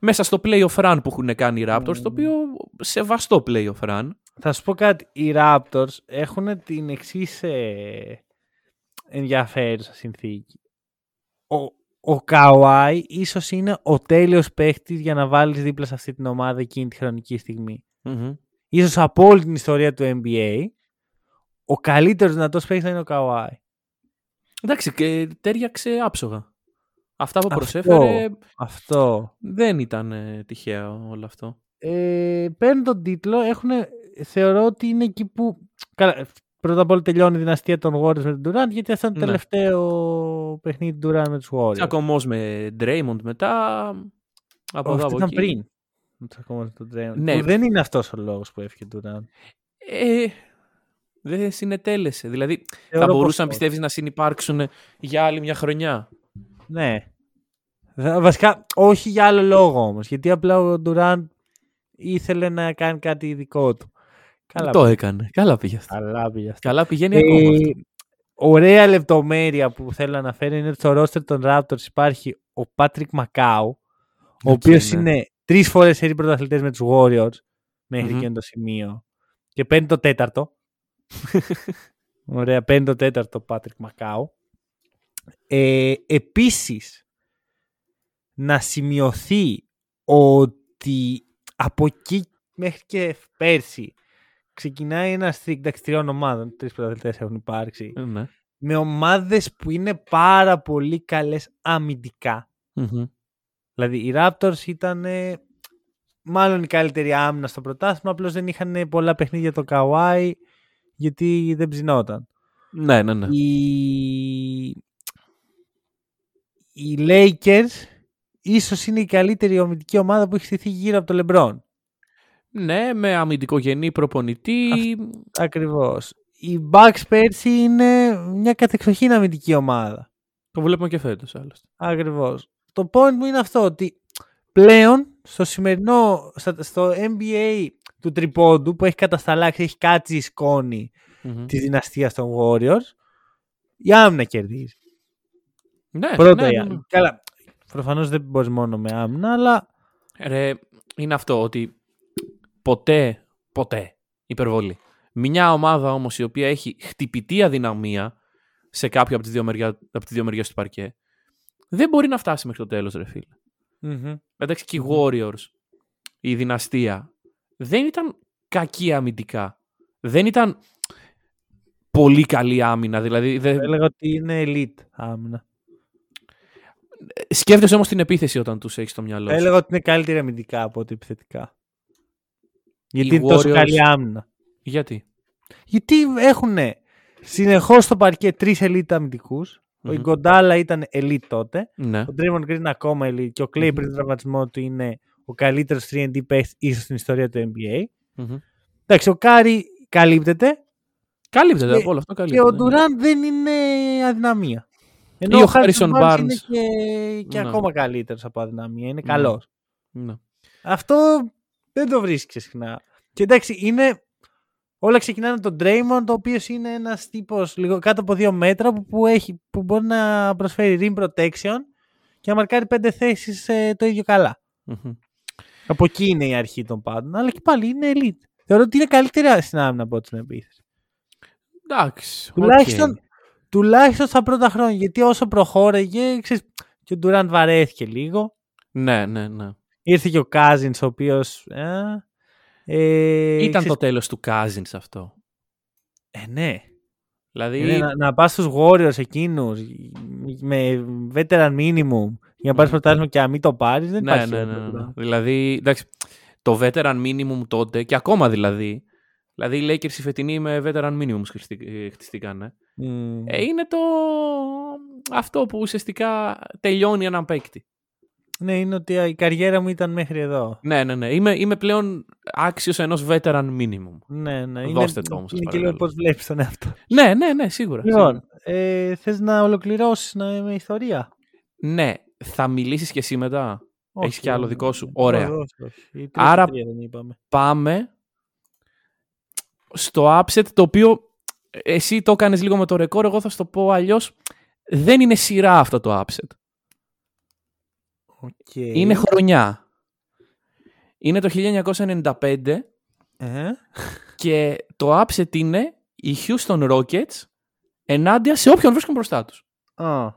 μέσα στο playoff run που έχουν κάνει οι Raptors, το οποίο σεβαστό playoff run. Θα σου πω κάτι. Οι Raptors έχουν την εξής ε, ενδιαφέρουσα συνθήκη. ο, ο Καουάι ίσως είναι ο τέλειος παίχτης για να βάλεις δίπλα σε αυτή την ομάδα εκείνη τη χρονική στιγμή. Μμμ. Ίσως από όλη την ιστορία του NBA ο καλύτερος δυνατός παίχτης θα είναι ο Καουάι. Εντάξει, και τέριαξε άψογα. Αυτά που Αυτό. προσέφερε Αυτό. δεν ήταν ε, τυχαίο όλο αυτό. Ε, παίρνουν τον τίτλο, έχουν, θεωρώ ότι είναι εκεί που... Καλά, πρώτα απ' όλα τελειώνει η δυναστεία των Warriors με τον Durant, γιατί αυτό είναι το Ναι. τελευταίο παιχνίδι του Durant με τους Warriors. Τσακωμός με Draymond μετά. Από Όχι, εδώ αυτό από ήταν εκεί. πριν. Ο τσακωμός με τον Draymond. Ναι. Που δεν είναι αυτός ο λόγος που έφυγε ο Durant. Ε, δεν συνετέλεσε. Δηλαδή, θα Θεωρώ πως μπορούσαν, όχι. πιστεύεις, να συνεπάρξουν για άλλη μια χρονιά; Ναι. Βα- Βασικά, όχι για άλλο λόγο όμως. Γιατί απλά ο Durant ήθελε να κάνει κάτι δικό του. Καλά, το πήγε. έκανε. Καλά πήγε αυτό. Καλά πήγε αυτό. Καλά πηγαίνει ακόμα. αυτό. Ε, ωραία λεπτομέρεια που θέλω να αναφέρω είναι ότι στο roster των Raptors υπάρχει ο Patrick McCaw, ο Οκ, οποίος ναι. είναι τρεις φορές σερί πρωταθλητής με τους Warriors μέχρι Μμμ. εκείνο το σημείο και παίρνει το τέταρτο. (laughs) Ωραία, παίρνει το τέταρτο ο Patrick McCaw. Ε, επίσης, να σημειωθεί ότι από εκεί μέχρι και πέρσι ξεκινάει ένας streak εντάξει, τριών ομάδων. Τρεις πρωταθλητές έχουν υπάρξει. Ε, ναι. Με ομάδες που είναι πάρα πολύ καλές αμυντικά. Μμμ. Δηλαδή οι Raptors ήταν ε, μάλλον η καλύτερη άμυνα στο πρωτάθλημα. Απλώς δεν είχαν πολλά παιχνίδια το Kawhi γιατί δεν ψινόταν. Ναι, ναι, ναι. Οι... οι Lakers ίσως είναι η καλύτερη αμυντική ομάδα που έχει στηθεί γύρω από το LeBron. Ναι, με αμυντικογενή προπονητή. Ακριβώς. Οι Bucks πέρσι είναι μια κατεξοχήν αμυντική ομάδα. Το βλέπουμε και φέτος άλλωστε. Ακριβώς. Το point μου είναι αυτό ότι πλέον στο σημερινό, στα- στο NBA του τριπόντου που έχει κατασταλάξει, έχει κάτσει η σκόνη Μμμ. της δυναστείας των Warriors, η άμυνα κερδίζει. Ναι, Πρώτα ναι, η ναι, άμυνα. ναι. Καλά, προφανώς δεν μπορείς μόνο με άμυνα, αλλά Ρε, είναι αυτό ότι ποτέ, ποτέ, υπερβολή. Μια ομάδα όμως η οποία έχει χτυπητή αδυναμία σε κάποιο από τις δύο, μεριά, από τις δύο μεριές του παρκέ, δεν μπορεί να φτάσει μέχρι το τέλος, ρε φίλε. Εντάξει, και οι Warriors, η δυναστεία, δεν ήταν κακή αμυντικά. Δεν ήταν πολύ καλή άμυνα. Δηλαδή, δεν... θα έλεγα ότι είναι elite άμυνα. σκέφτεσαι όμως την επίθεση όταν τους έχεις στο μυαλό Θα σου. έλεγα ότι είναι καλύτερη αμυντικά από ότι επιθετικά. Γιατί Οι είναι τόσο Warriors- καλή άμυνα. Γιατί; Γιατί έχουν συνεχώς στο παρκέ τρεις elite αμυντικούς. Ο Μμμ. Ιγκοντάλα ήταν elite τότε. Ναι. Ο Draymond Green είναι ακόμα elite. Και ο Clay πριν τον τραυματισμό του είναι ο καλύτερος 3&D παίχτης ίσως στην ιστορία του NBA. Μμμ. Εντάξει, ο Κάρι καλύπτεται Καλύπτεται Και- από όλο αυτό. και ο καλύπτεται, ναι. Durant δεν είναι αδυναμία. Ενώ Ή ο ο Harrison Harrison Barnes Barnes. είναι και, και Ναι. ακόμα καλύτερος από αδυναμία. Είναι Ναι. καλός. Ναι. Αυτό δεν το βρίσκεις συχνά. Και εντάξει, είναι. Όλα ξεκινάνε από τον Draymond, ο οποίος είναι ένας τύπος λίγο κάτω από δύο μέτρα που, που, έχει, που μπορεί να προσφέρει rim protection και να μαρκάρει πέντε θέσεις το ίδιο καλά. Μμμ. Από εκεί είναι η αρχή των πάντων. Αλλά και πάλι είναι elite. Θεωρώ ότι είναι καλύτερα στην άμυνα από ό,τι στην επίθεση. Εντάξει. Τουλάχιστον, οκ. τουλάχιστον στα πρώτα χρόνια. Γιατί όσο προχώρεγε, ξέρεις, και ο Durant βαρέθηκε λίγο. Ναι, ναι, ναι. Ήρθε και ο Cousins, ο οποίος. Ε, Ήταν ξέρεις, το τέλος του Cousins αυτό. Ε, ναι. Δηλαδή, Είναι να, να πας στους Warriors εκείνους με veteran minimum για να πάρεις Μμμ. πρωτάθλημα και να μην το πάρεις δεν ναι, υπάρχει ναι, ναι, χειρότερο ναι, ναι. πράγμα. Δηλαδή, εντάξει, το veteran minimum τότε και ακόμα δηλαδή, δηλαδή οι Lakers οι φετινοί με veteran minimum χτιστή- ε, χτιστήκανε. Μμμ. Ε, είναι το αυτό που ουσιαστικά τελειώνει έναν παίκτη. Ναι, είναι ότι η καριέρα μου ήταν μέχρι εδώ. Ναι, ναι, ναι. Είμαι, είμαι πλέον άξιος ενός veteran minimum. Ναι, ναι. Δώστε είναι, το όμως, σας Είναι και παρακαλώ. λίγο πώς βλέπεις τον εαυτό. Ναι, ναι, ναι, σίγουρα. Λοιπόν, σίγουρα. ε, θες να ολοκληρώσεις να, με ιστορία; Ναι, θα μιλήσεις και εσύ μετά; Έχεις Όχι, κι άλλο όχι, δικό σου; όχι, Ωραία. όχι, όχι. Οι τρεις Άρα- και τρία δεν είπαμε. Πάμε στο upset το οποίο εσύ το έκανες λίγο με το ρεκόρ, εγώ θα σου το πω αλλιώς. Δεν είναι σειρά αυτό το upset. OK. Είναι χρονιά. Είναι το 1995 Ε, και το upset είναι οι Houston Rockets ενάντια σε όποιον βρίσκουν μπροστά τους. α,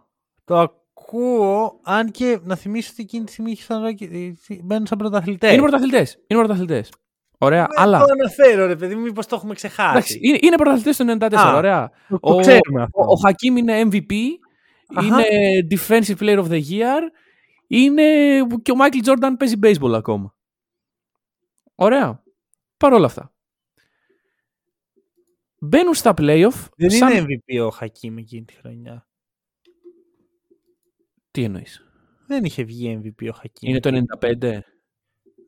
το ακούω, αν και να θυμίσω ότι εκείνη τη στιγμή είχε σαν Rockets, μπαίνουν σαν πρωταθλητές. Είναι πρωταθλητές. Είναι πρωταθλητές. Ωραία, Ε, αλλά. Το αναφέρω, ρε παιδί μου, μήπως το έχουμε ξεχάσει. Εντάξει, είναι, είναι πρωταθλητές το 94. Α, ωραία. το, ο, το ξέρουμε αυτό. ο, ο Χακίμ είναι MVP. Αχα. Είναι Defensive Player of the Year. Είναι και ο Michael Jordan παίζει baseball ακόμα. Ωραία. Παρ' όλα αυτά. Μπαίνουν στα playoff. Δεν σαν... είναι MVP ο Χακίμ εκείνη τη χρονιά. Τι εννοείς; Δεν είχε βγει MVP ο Χακίμ. Είναι το 95.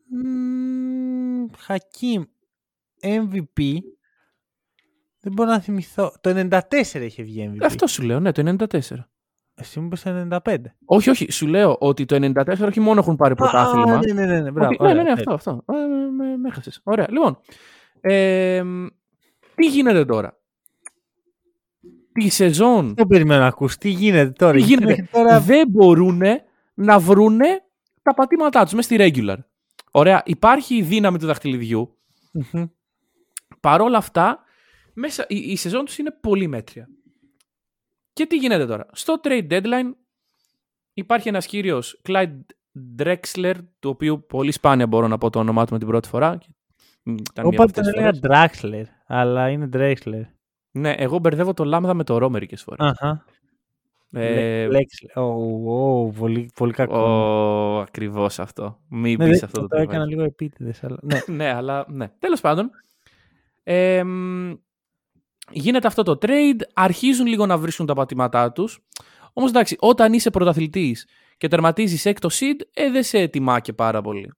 Μμμ, Χακίμ MVP. Δεν μπορώ να θυμηθώ. Το 94 είχε βγει MVP. Αυτό σου λέω, ναι, το 94. Εσύ μου είπες το 95. Όχι, όχι. Σου λέω ότι το 94 όχι μόνο έχουν πάρει πρωτάθλημα. Α, ναι, ναι, ναι, ναι, μπράβο, Ότι- ναι, ωραία, ναι, ναι, αυτό, αυτό. Ε, με, με, με έχασες. Ωραία. Λοιπόν, ε, τι γίνεται τώρα; Τη σεζόν Δεν περιμένω να ακούς. Τι γίνεται τώρα; τι γιατί γίνεται; μέχρι Τώρα... δεν μπορούν να βρούνε τα πατήματά τους μέσα στη regular. Ωραία. Υπάρχει η δύναμη του δαχτυλιδιού. Μμμ. Παρόλα αυτά, μέσα, η, η σεζόν τους είναι πολύ μέτρια. Και τι γίνεται τώρα. Στο trade deadline υπάρχει ένας κύριος Clyde Drexler, του οποίου πολύ σπάνια μπορώ να πω το όνομά του με την πρώτη φορά. Μ, Ήταν μία από Όποτε αυτές τον τις έλεγα φορές. Draxler, αλλά είναι Drexler. Ναι, εγώ μπερδεύω το Λάμδα με το Ρο μερικές φορές. Αχα. Ε, Drexler. Ω, ω, πολύ, πολύ κακό. ο, ακριβώς αυτό. Μην Ναι, πεις δεν- αυτό το το έκανα τραγούδι. λίγο επίτηδες, αλλά... ναι. (laughs) ναι, αλλά ναι. Τέλος πάντων. Ε, μ, γίνεται αυτό το trade, αρχίζουν λίγο να βρίσκουν τα πατήματά τους. Όμως εντάξει, όταν είσαι πρωταθλητής και τερματίζεις έκτο seed, ε, δεν σε τιμά και πάρα πολύ.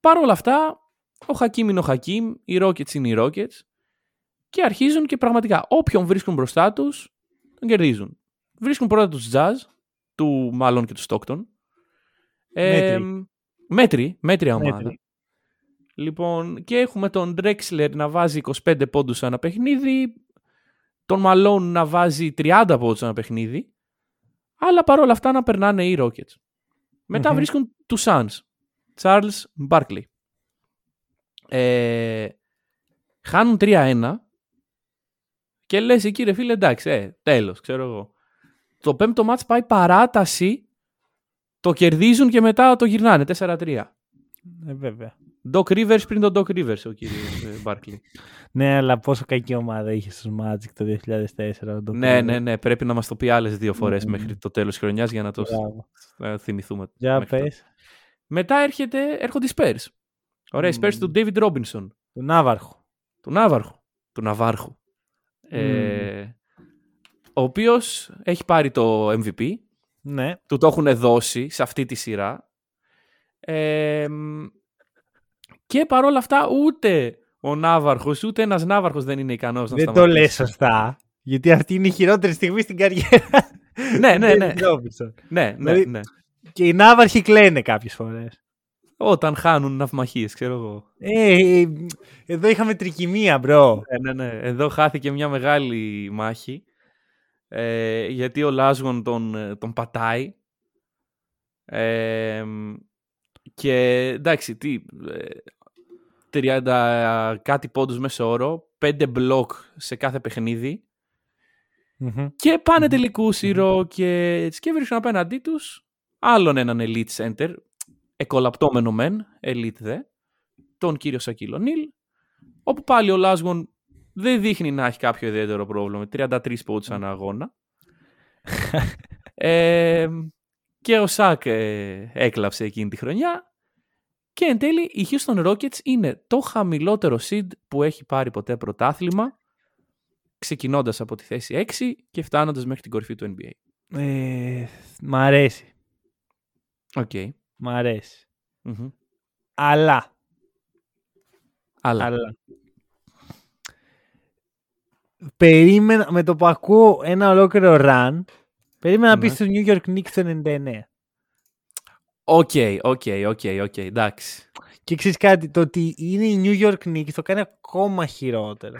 Παρ' όλα αυτά, ο Χακίμ είναι ο Χακίμ, οι Rockets είναι οι Rockets και αρχίζουν και πραγματικά όποιον βρίσκουν μπροστά τους, τον κερδίζουν. Βρίσκουν πρώτα τους Jazz, του μάλλον και του Stockton. Ε, Μέτρη. μέτρη, μέτρια ομάδα. Μέτρη. Λοιπόν, και έχουμε τον Drexler να βάζει 25 πόντους ένα παιχνίδι, τον Malone να βάζει 30 πόντους ένα παιχνίδι, αλλά παρόλα αυτά να περνάνε οι Rockets. μετα Μμμ. βρίσκουν τους Suns, Charles Barkley. Ε, χάνουν 3-1 και λες εκεί ρε φίλε εντάξει, ε, τέλος, ξέρω εγώ. Το πέμπτο μάτς πάει παράταση, το κερδίζουν και μετά το γυρνάνε 4-3. Ε, βέβαια. Doc Rivers πριν τον Doc Rivers ο κύριος ε, Barkley. Ναι, αλλά πόσο κακή ομάδα είχε στους Magic το 2004. ο Doc ναι, Rivers. ναι, ναι. Πρέπει να μας το πει άλλες δύο φορές Ναι. μέχρι το τέλος της χρονιάς για να το Μπράβο. ε, θυμηθούμε. Για μέχρι τότε. πες. Μετά έρχεται, έρχονται οι Spurs. Ωραία, οι Spurs Μμμ. του David Robinson. Του Ναύαρχου. Του Ναύαρχου. Του Ναβάρχου. Ε, ο οποίος έχει πάρει το MVP. Ναι. Του το έχουν δώσει σε αυτή τη σειρά. Ε, μ, και παρόλα αυτά ούτε ο Ναύαρχος, ούτε ένας Ναύαρχος δεν είναι ικανός να Δεν το σταματήσει. λες σωστά. Γιατί αυτή είναι η χειρότερη στιγμή στην καριέρα. (laughs) Ναι, ναι, ναι. David Robinson. Ναι, ναι, Δηλαδή- ναι. Και οι Ναύαρχοι κλαίνε κάποιες φορές. Όταν χάνουν ναυμαχίες, ξέρω εγώ. Ε, ε, εδώ είχαμε τρικυμία, bro. Ναι, ναι, ναι. Εδώ χάθηκε μια μεγάλη μάχη. Ε, γιατί ο Olajuwon τον, ε, τον πατάει. Ε, και εντάξει, τι, ε, 30 κάτι πόντους μέσω όρο, 5 μπλοκ σε κάθε παιχνίδι Μμμ. και πάνε τελικούς οι Rockets και βρίσκουν απέναντί τους άλλον έναν elite center, εκολαπτώμενο μεν, elite δε, τον κύριο Σακύλο Νίλ, όπου πάλι ο Λάσγον δεν δείχνει να έχει κάποιο ιδιαίτερο πρόβλημα, με 33 πόντους ανά αγώνα. ε, και ο Shaq ε, έκλαψε εκείνη τη χρονιά. Και εν τέλει οι Houston Rockets είναι το χαμηλότερο seed που έχει πάρει ποτέ πρωτάθλημα, ξεκινώντας από τη θέση 6 και φτάνοντας μέχρι την κορυφή του NBA. Ε, μ' αρέσει. Οκ. Μ' αρέσει. Μμμ. Αλλά. Αλλά. αλλά. Περίμενα, με το που ακούω ένα ολόκληρο run, περίμενα να Ναι. πεις στους New York Knicks το 99. OK, OK, OK, OK, εντάξει. Και ξέρεις κάτι, το ότι είναι οι New York Knicks το κάνει ακόμα χειρότερο.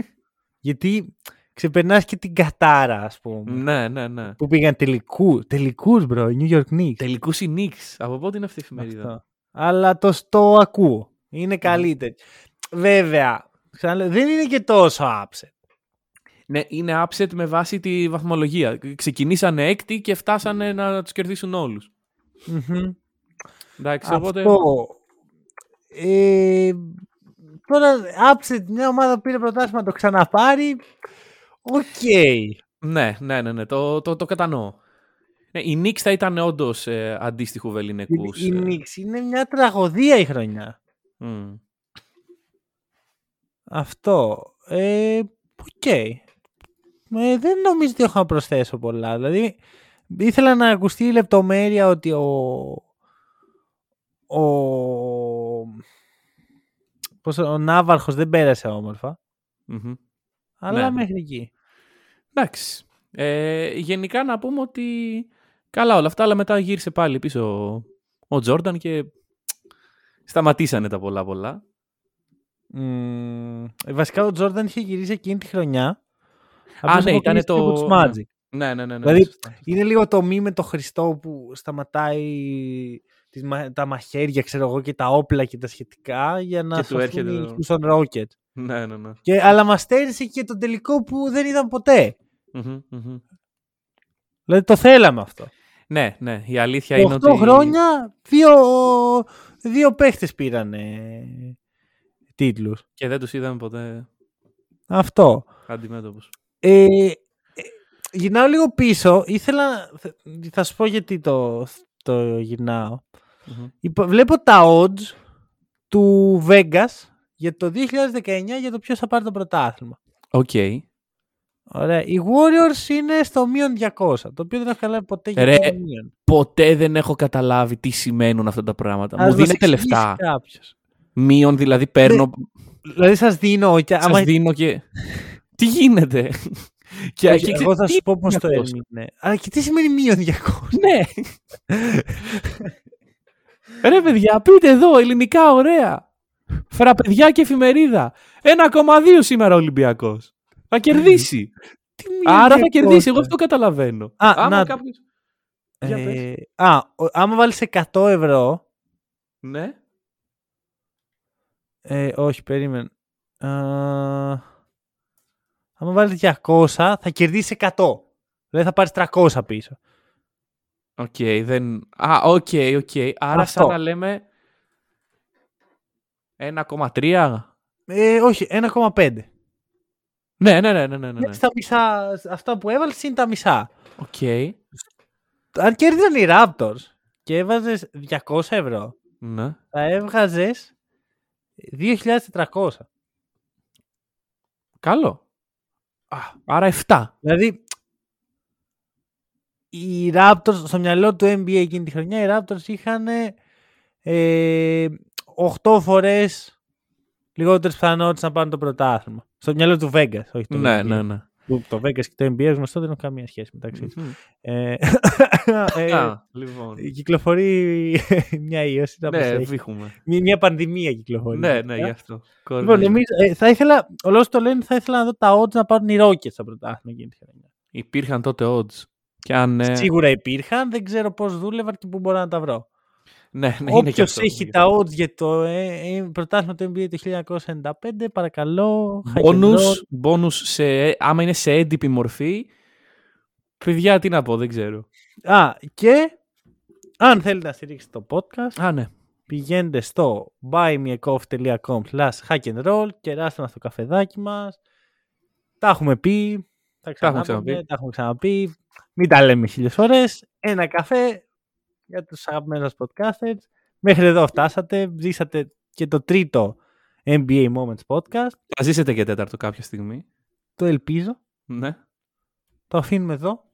(laughs) Γιατί ξεπερνάς και την κατάρα, ας πούμε. Ναι, ναι, ναι. Που πήγαν τελικούς. Τελικούς, bro, οι New York Knicks. Τελικούς οι Knicks. Από πότε είναι αυτή η εφημερίδα; Αυτό. Αλλά το, το ακούω. Είναι καλύτερη. Βέβαια, ξαναλέω, δεν είναι και τόσο upset. Ναι, είναι upset με βάση τη βαθμολογία. Ξεκινήσανε έκτη και φτάσανε να τους κερδίσουν όλους. Μμμ. Εντάξει, οπότε... Αυτό. Ε, τώρα, upset, μια ομάδα που πήρε πρωτάθλημα να το ξαναπάρει. Οκ. Ναι, ναι, ναι, ναι, το, το, το κατανοώ. Ναι, η Knicks θα ήταν όντως ε, αντίστοιχου Η, βεληνεκούς. η ε. Knicks είναι μια τραγωδία η χρονιά. Μμ. Αυτό. Ε, οκ. Ε, δεν νομίζω ότι έχω να προσθέσω πολλά. Δηλαδή, ήθελα να ακουστεί η λεπτομέρεια ότι ο... Ο, πώς, ο Ναύαρχος δεν πέρασε όμορφα. Μμμ. Αλλά Ναι. μέχρι εκεί. Εντάξει. Ε, γενικά να πούμε ότι καλά όλα αυτά, αλλά μετά γύρισε πάλι πίσω ο Τζόρνταν και σταματήσανε τα πολλά πολλά. Μμμ, ε, βασικά ο Τζόρνταν είχε γυρίσει εκείνη τη χρονιά. Α, Απλώς ναι, ήταν αποκλείστηκε το- από τους ναι. Magic. Ναι, ναι, ναι. ναι Δηλαδή, σωστά. Είναι λίγο το μη με το Χριστό που σταματάει τις, μα- τα μαχαίρια, ξέρω εγώ, και τα όπλα και τα σχετικά για να Και του σωθούν έρχεται οι το- Houston Rockets. ναι, ναι, ναι. Και, αλλά μας στέρισε και τον τελικό που δεν είδαν ποτέ. Μμμ, μμμ. Δηλαδή το θέλαμε αυτό. Ναι, ναι. Η αλήθεια Σε είναι 8 ότι... χρόνια δύο, δύο παίχτες πήραν τίτλους. Και δεν τους είδαμε ποτέ Αυτό. αντιμέτωπους. Ε, ε, γυρνάω λίγο πίσω. Ήθελα. θα- Θα σου πω γιατί το, το γυρνάω. Μμμ. Υπο- Βλέπω τα odds του Vegas για το 2019 για το ποιος θα πάρει το πρωτάθλημα. Οκ. Ωραία. Οι Warriors είναι στο μείον 200. Το οποίο δεν έχω καταλάβει ποτέ γιατί Ρε, είναι μείον. Ποτέ δεν έχω καταλάβει τι σημαίνουν αυτά τα πράγματα. Ας Μου μας δίνετε εξηγήσει λεφτά. κάποιος. Μείον δηλαδή παίρνω... Δηλαδή σας δίνω. Και Σας άμα... δίνω και... τι γίνεται; Και, Όχι, και- εγώ θα τι σου πω πώς το αυτός; έμεινε. Αλλά και τι σημαίνει μείον 200. Ναι. Ρε παιδιά, πείτε εδώ, ελληνικά ωραία. Φραπεδιά και εφημερίδα. 1,2 σήμερα ο Ολυμπιακός. Θα κερδίσει. Τι μείον Άρα θα 200? κερδίσει, εγώ αυτό καταλαβαίνω. Α, Άμα να- κάποιος... Για πες. Ε, α, ο- άμα βάλεις 100 ευρώ. Ναι. Ε, όχι, περίμενε. Α, άμα βάλεις 200 θα κερδίσεις 100. Δηλαδή θα πάρεις 300 πίσω. Οκ, δεν... Α, οκ, οκ. Άρα Αυτό. σαν να λέμε 1,3. Ε, όχι, 1,5. Ναι, ναι, ναι, ναι, ναι, ναι. Γιατί στα μισά, αυτά που έβαλες είναι τα μισά. Οκ. Αν κέρδισαν οι Raptors και έβαζες 200 ευρώ, Ναι. θα έβγαζες 2.400. Καλό. Α, άρα 7. Δηλαδή, οι Raptors, στο μυαλό του NBA εκείνη τη χρονιά, οι Raptors είχαν ε, 8 φορές λιγότερες πιθανότητες να πάρουν το πρωτάθλημα. Στο μυαλό του Vegas, όχι του Ναι, NBA. ναι, ναι. Που Το Vegas και το NBA γνωστό δεν έχουν καμία σχέση μεταξύ τους. Μμμ. Ε, ε, Α, λοιπόν. κυκλοφορεί (laughs) μια ίωση. να Ναι, προσέχεις. βήχουμε. Μια, μια πανδημία κυκλοφορεί. Ναι, ναι, Ε, γι' αυτό. Λοιπόν, Κοροϊδεύω. νομίζω, ε, θα ήθελα, ο λόγος το λένε, θα ήθελα να δω τα odds να πάρουν οι Rockets στο πρωτάθλημα εκείνη τη χρονιά. Υπήρχαν τότε odds. Και αν. ε, Σίγουρα υπήρχαν, δεν ξέρω πώς δούλευαν και πού μπορώ να τα βρω. Ναι, ναι, είναι και Όποιος αυτό. έχει τα odds για το ε, ε, πρωτάθλημα του NBA το 1995, παρακαλώ, hack and roll. Bonus, bonus σε, άμα είναι σε έντυπη μορφή. Παιδιά, τι να πω, δεν ξέρω. Α, και αν θέλετε να στηρίξετε το podcast, Α, ναι. πηγαίνετε στο buymeacoffee.com slash hack and roll, κεράστε μας το καφεδάκι μας. Τα έχουμε πει, τα έχουμε ξαναπούμε, ξαναπεί. τα έχουμε ξαναπεί. Μην τα λέμε χίλιες φορές. Ένα καφέ για τους αγαπημένους μας podcasters. Μέχρι εδώ φτάσατε, ζήσατε και το τρίτο NBA Moments podcast. Θα ζήσετε και τέταρτο κάποια στιγμή. Το ελπίζω. Ναι. Το αφήνουμε εδώ.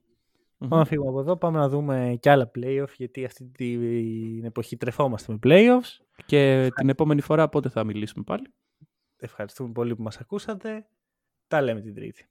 Μμμ. Πάμε να φύγουμε από εδώ. Πάμε να δούμε και άλλα playoff, γιατί αυτή την εποχή τρεφόμαστε με playoffs. Και την επόμενη φορά πότε θα μιλήσουμε πάλι. Ευχαριστούμε πολύ που μας ακούσατε. Τα λέμε την Τρίτη.